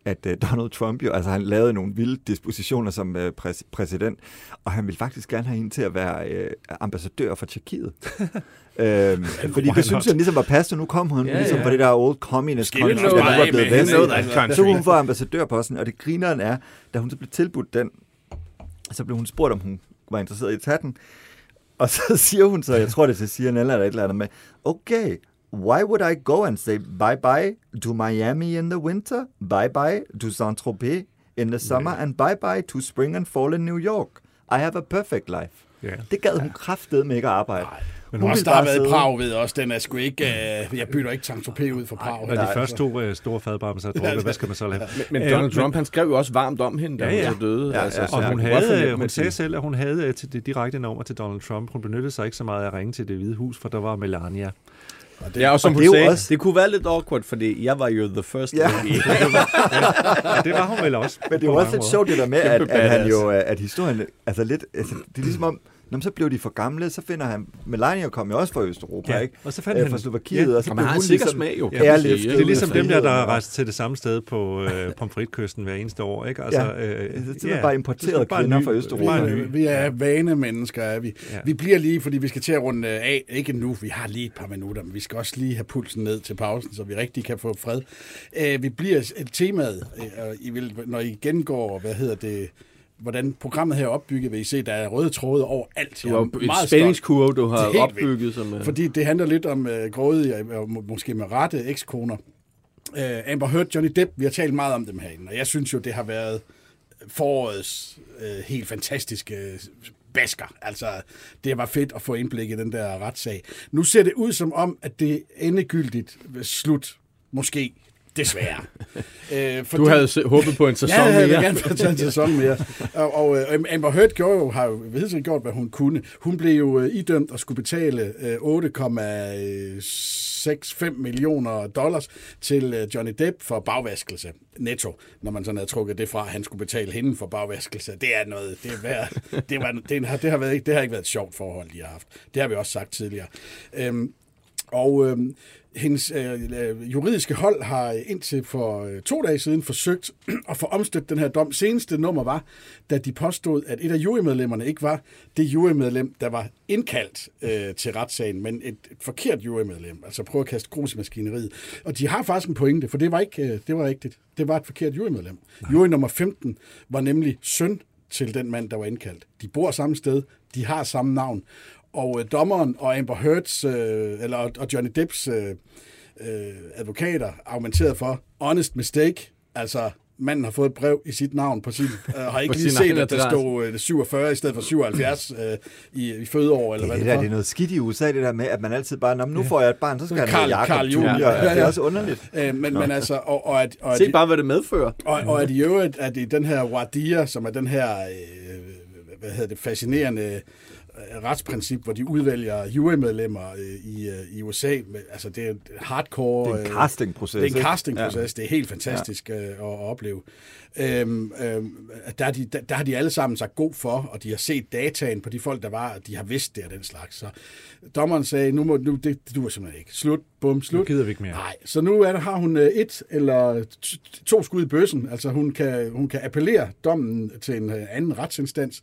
at øh, Donald Trump jo, altså han lavede nogle vilde dispositioner som øh, præs- præsident, og han ville faktisk gerne have hende til at være øh, ambassadør for Tjekkiet. øhm, fordi det synes han ligesom var passende. Nu kom hun Ja, ligesom ja. fra det der old communist country, der var blevet vest. Så hun få ambassadørposten, og det grineren er, da hun så blev tilbudt den, så blev hun spurgt, om hun var interesseret i at tage den, og så siger hun så, jeg tror det er til CNN eller et eller andet med, okay, why would I go and say bye bye to Miami in the winter, bye bye to Saint-Tropez in the summer, and bye bye to spring and fall in New York? I have a perfect life. Ja. Det gad hun kraftedeme ikke at arbejde. Men Hun også der har været i Prag ved også, den er sgu ikke... Øh, jeg bytter ikke Saint-Tropez ud for Prag. Og de Nej, første to øh, store fadbammer, så drukket, hvad skal man så lave? Men Øh, Donald Trump, han skrev jo også varmt om hende, da Ja, hun ja. så døde. Ja, altså, ja. så Og hun, havde, hun sagde de- selv, at hun havde øh, til det direkte nummer til Donald Trump. Hun benyttede sig ikke så meget af at ringe til det hvide hus, for der var Melania. Ja, og som Og hun det sagde, også- det kunne være lidt awkward, fordi jeg var jo the first Ja. lady. Ja, det var hun vel også. Men det er jo også lidt sjovt det der med, at, at han jo, at historien, altså lidt, altså, det er ligesom om, Nå, så blev de for gamle, så finder han, Melania kom jo også fra Østeuropa, Ja, ikke? og så fandt Øh, han- fra Slovakiet, ja. og så Og blev man har hun ligesom smag jo. Ja, kan man ærlig sige. Det er ligesom dem der, der er rejst til det samme sted på øh, pomfritkysten hver eneste år, ikke? Altså, Ja, øh, det er simpelthen bare er bare kvinder ny- fra Østeuropa. Vi, er- vi er vanemennesker, er vi. Ja. Vi bliver lige, fordi vi skal til at runde af. Ikke nu, vi har lige et par minutter, men vi skal også lige have pulsen ned til pausen, så vi rigtig kan få fred. Øh, vi bliver et temaet, øh, I vil, når I gengår, hvad hedder det, hvordan programmet her er opbygget, vil I se, der er røde tråde over alt. Det var meget spændingskurve, du har opbygget. Som, øh, fordi det handler lidt om øh, grådige, og må- måske med rette ekskoner. Øh, Amber Heard, Johnny Depp, vi har talt meget om dem herinde, og jeg synes jo, det har været forårets øh, helt fantastiske basker. Altså, det var fedt at få indblik i den der retssag. Nu ser det ud som om, at det er endegyldigt slut. Måske. Desværre. øh, fordi... du havde håbet på en sæson Ja, jeg havde mere. gerne tage en sæson mere. Og, og øh, Amber Heard gjorde jo, har jo hidtil gjort, hvad hun kunne. Hun blev jo øh, idømt og skulle betale øh, 8,65 millioner dollars til øh, Johnny Depp for bagvaskelse netto, når man sådan havde trukket det fra, at han skulle betale hende for bagvaskelse. Det er noget, det er værd, det, var, det, har, det, har været, det har ikke været et sjovt forhold, de har haft. Det har vi også sagt tidligere. Øhm, og øhm, hendes øh, øh, juridiske hold har indtil for øh, to dage siden forsøgt at få omstødt den her dom. Seneste nummer var, da de påstod, at et af jurymedlemmerne ikke var det jurymedlem, der var indkaldt øh, til retssagen, men et, et forkert jurymedlem. Altså prøve at kaste grus i maskineriet. Og de har faktisk en pointe, for det var ikke øh, det var rigtigt. Det var et forkert jurymedlem. Jury nummer 15 var nemlig søn til den mand, der var indkaldt. De bor samme sted, de har samme navn, og øh, dommeren og Amber Heards, øh, eller, og Johnny Depps øh, øh, advokater argumenterede for honest mistake, altså manden har fået et brev i sit navn på sin, øh, har ikke På lige sin set, at der stod øh, 47 i stedet for 77 øh, i, i fødeår, eller hvad Det, det der, det er noget skidt i USA, det der med, at man altid bare, "Nå, men nu får jeg et barn, så skal han Karl- hedde Jacob Karl Junior. Junior. Ja, Ja, Det er ja. også underligt. Øh, men, men altså, og, og, at, og, at, Se bare, hvad det medfører. Og, og at i øvrigt, at i den her Wadia, som er den her, øh, hvad hedder det, fascinerende retsprincip, hvor de udvælger jurymedlemmer øh, i, øh, i USA, altså det er et hardcore... Det er en øh, castingproces. det er en castingproces. Ja. Det er helt fantastisk ja. at opleve. Øhm, øhm, der, er de, der, der har de alle sammen sagt god for, og de har set dataen på de folk, der var, og de har vidst det og den slags. Så dommeren sagde, nu, må, nu det, det duer simpelthen ikke. Slut, bum, slut. Nu gider vi ikke mere. Nej, så nu er der, har hun øh, et eller to skud i bøssen. Altså hun kan, hun kan appellere dommen til en øh, anden retsinstans.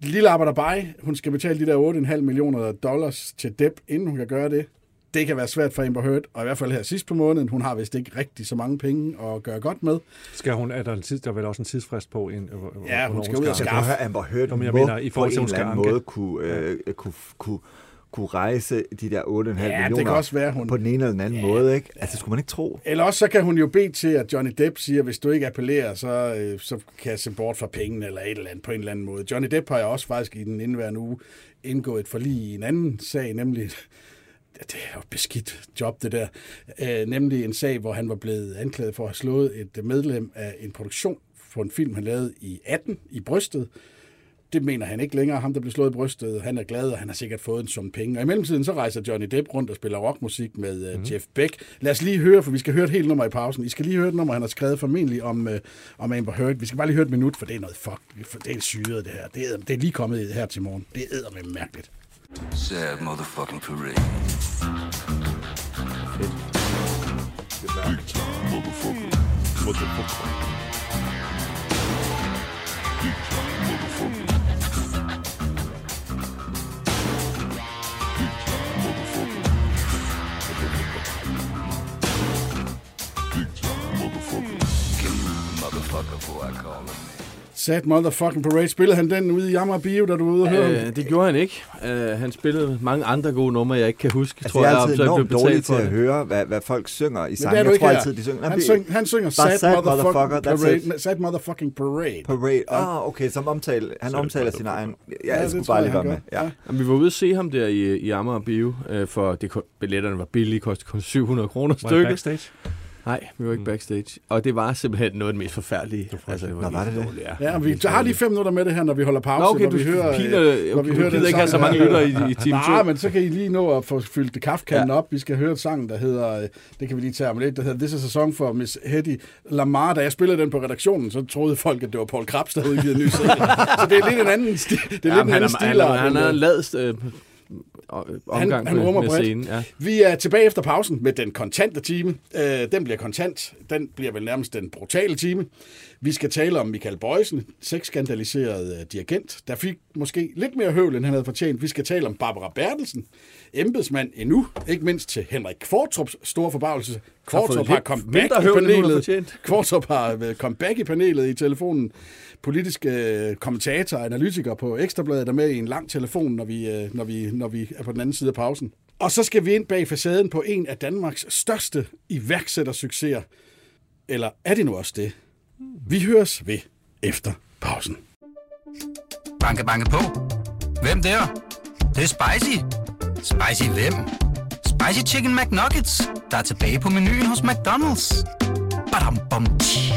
Lille arbejderbej, hun skal betale de der 8,5 millioner dollars til Depp, inden hun kan gøre det. Det kan være svært for Amber Heard, og i hvert fald her sidst på måneden, hun har vist ikke rigtig så mange penge at gøre godt med. Skal hun, er der, en tids, der er vel også en tidsfrist på? En, Ja, hun skal ud og skaffe. prøv at høre, Amber Heard Nå, men jeg må mener, i forhold til, en hun eller skal måde kunne, øh, kunne, kunne, kunne rejse de der 8,5 Ja, det millioner kan også være, hun- på den ene eller den anden måde. Ikke? Altså, det skulle man ikke tro. Eller også så kan hun jo bede til, at Johnny Depp siger, at hvis du ikke appellerer, så, øh, så kan jeg se bort fra pengene eller et eller andet på en eller anden måde. Johnny Depp har jo også faktisk i den indværende uge indgået et forlig i en anden sag, nemlig det er jo et beskidt job, det der. Øh, nemlig en sag, hvor han var blevet anklaget for at have slået et medlem af en produktion for en film, han lavede i 18 i brystet. Det mener han ikke længere, ham der blev slået i brystet. Han er glad, og han har sikkert fået en sum penge. Og i mellemtiden så rejser Johnny Depp rundt og spiller rockmusik med uh, mm. Jeff Beck. Lad os lige høre, for vi skal høre et helt nummer i pausen. I skal lige høre et nummer, han har skrevet formentlig om, uh, om Amber Heard. Vi skal bare lige høre et minut, for det er noget fuck. for Det er syret, det her. Det er, det er lige kommet her til morgen. Det er med mærkeligt. Sad motherfucking parade. Motherfucker, motherfucker. Motherfucker, boy, I call him. Sad Motherfucking Parade. Spillede han den ude i Jammer Bio, da du var ude og høre? Øh, det gjorde han ikke. Øh, han spillede mange andre gode numre, jeg ikke kan huske. Altså, tror jeg er jeg, altid så jeg enormt blev dårlig betalt til for at høre, hvad, hvad folk synger i sangen. er Jeg ikke tror her. altid, de synger. Han, Jamen, syng, han synger Sad, sad Motherfucking Parade. Sad Motherfucking Parade. Parade. Ah, okay, som omtale. Han omtaler sin egen... Ja, jeg det skulle bare jeg, lige være han med. gør. Ja. Jamen, vi var ude at se ham der i, i Amager Bio, øh, for det, billetterne var billige, kostede kun 700 kroner stykket. backstage? Nej, vi var ikke backstage. Og det var simpelthen noget af det mest forfærdelige. Altså, Nå, var det det? Ja, og vi har lige fem minutter med det her, når vi holder pause. Nå, okay, når du vi hører, piner, øh, når du vi hører gider ikke have så mange lytter i, i time 2. Nej, men så kan I lige nå at få fyldt det kaffekanden ja. op. Vi skal høre et sang, der hedder, øh, det kan vi lige tage om lidt, der hedder This is a Song for Miss Hedy Lamar. Da jeg spillede den på redaktionen, så troede folk, at det var Paul Krabs, der havde udgivet en ny single. så det er lidt en anden, sti- det er lidt en han, anden er, stil. han, er, han er ladest øh, omgang han med, rummer med bredt. scenen. Ja. Vi er tilbage efter pausen med den kontante time. Øh, den bliver kontant. Den bliver vel nærmest den brutale time. Vi skal tale om Michael Bøjsen, sexskandaliseret øh, dirigent, der fik måske lidt mere høvl, end han havde fortjent. Vi skal tale om Barbara Bertelsen, embedsmand endnu, ikke mindst til Henrik Kvartrups store forbavelse. Kvartrup har lidt comeback i har panelet. Kvartrup har øh, comeback i panelet i telefonen. Politiske øh, kommentator og analytiker på Ekstrabladet er med i en lang telefon, når vi, øh, når, vi, når vi er på den anden side af pausen. Og så skal vi ind bag facaden på en af Danmarks største iværksættersucceser. Eller er det nu også det? Vi høres ved efter pausen. Banke, banke på. Hvem der? Det, det er spicy. Spicy hvem? Spicy Chicken McNuggets, der er tilbage på menuen hos McDonald's. Badum, bom, tji.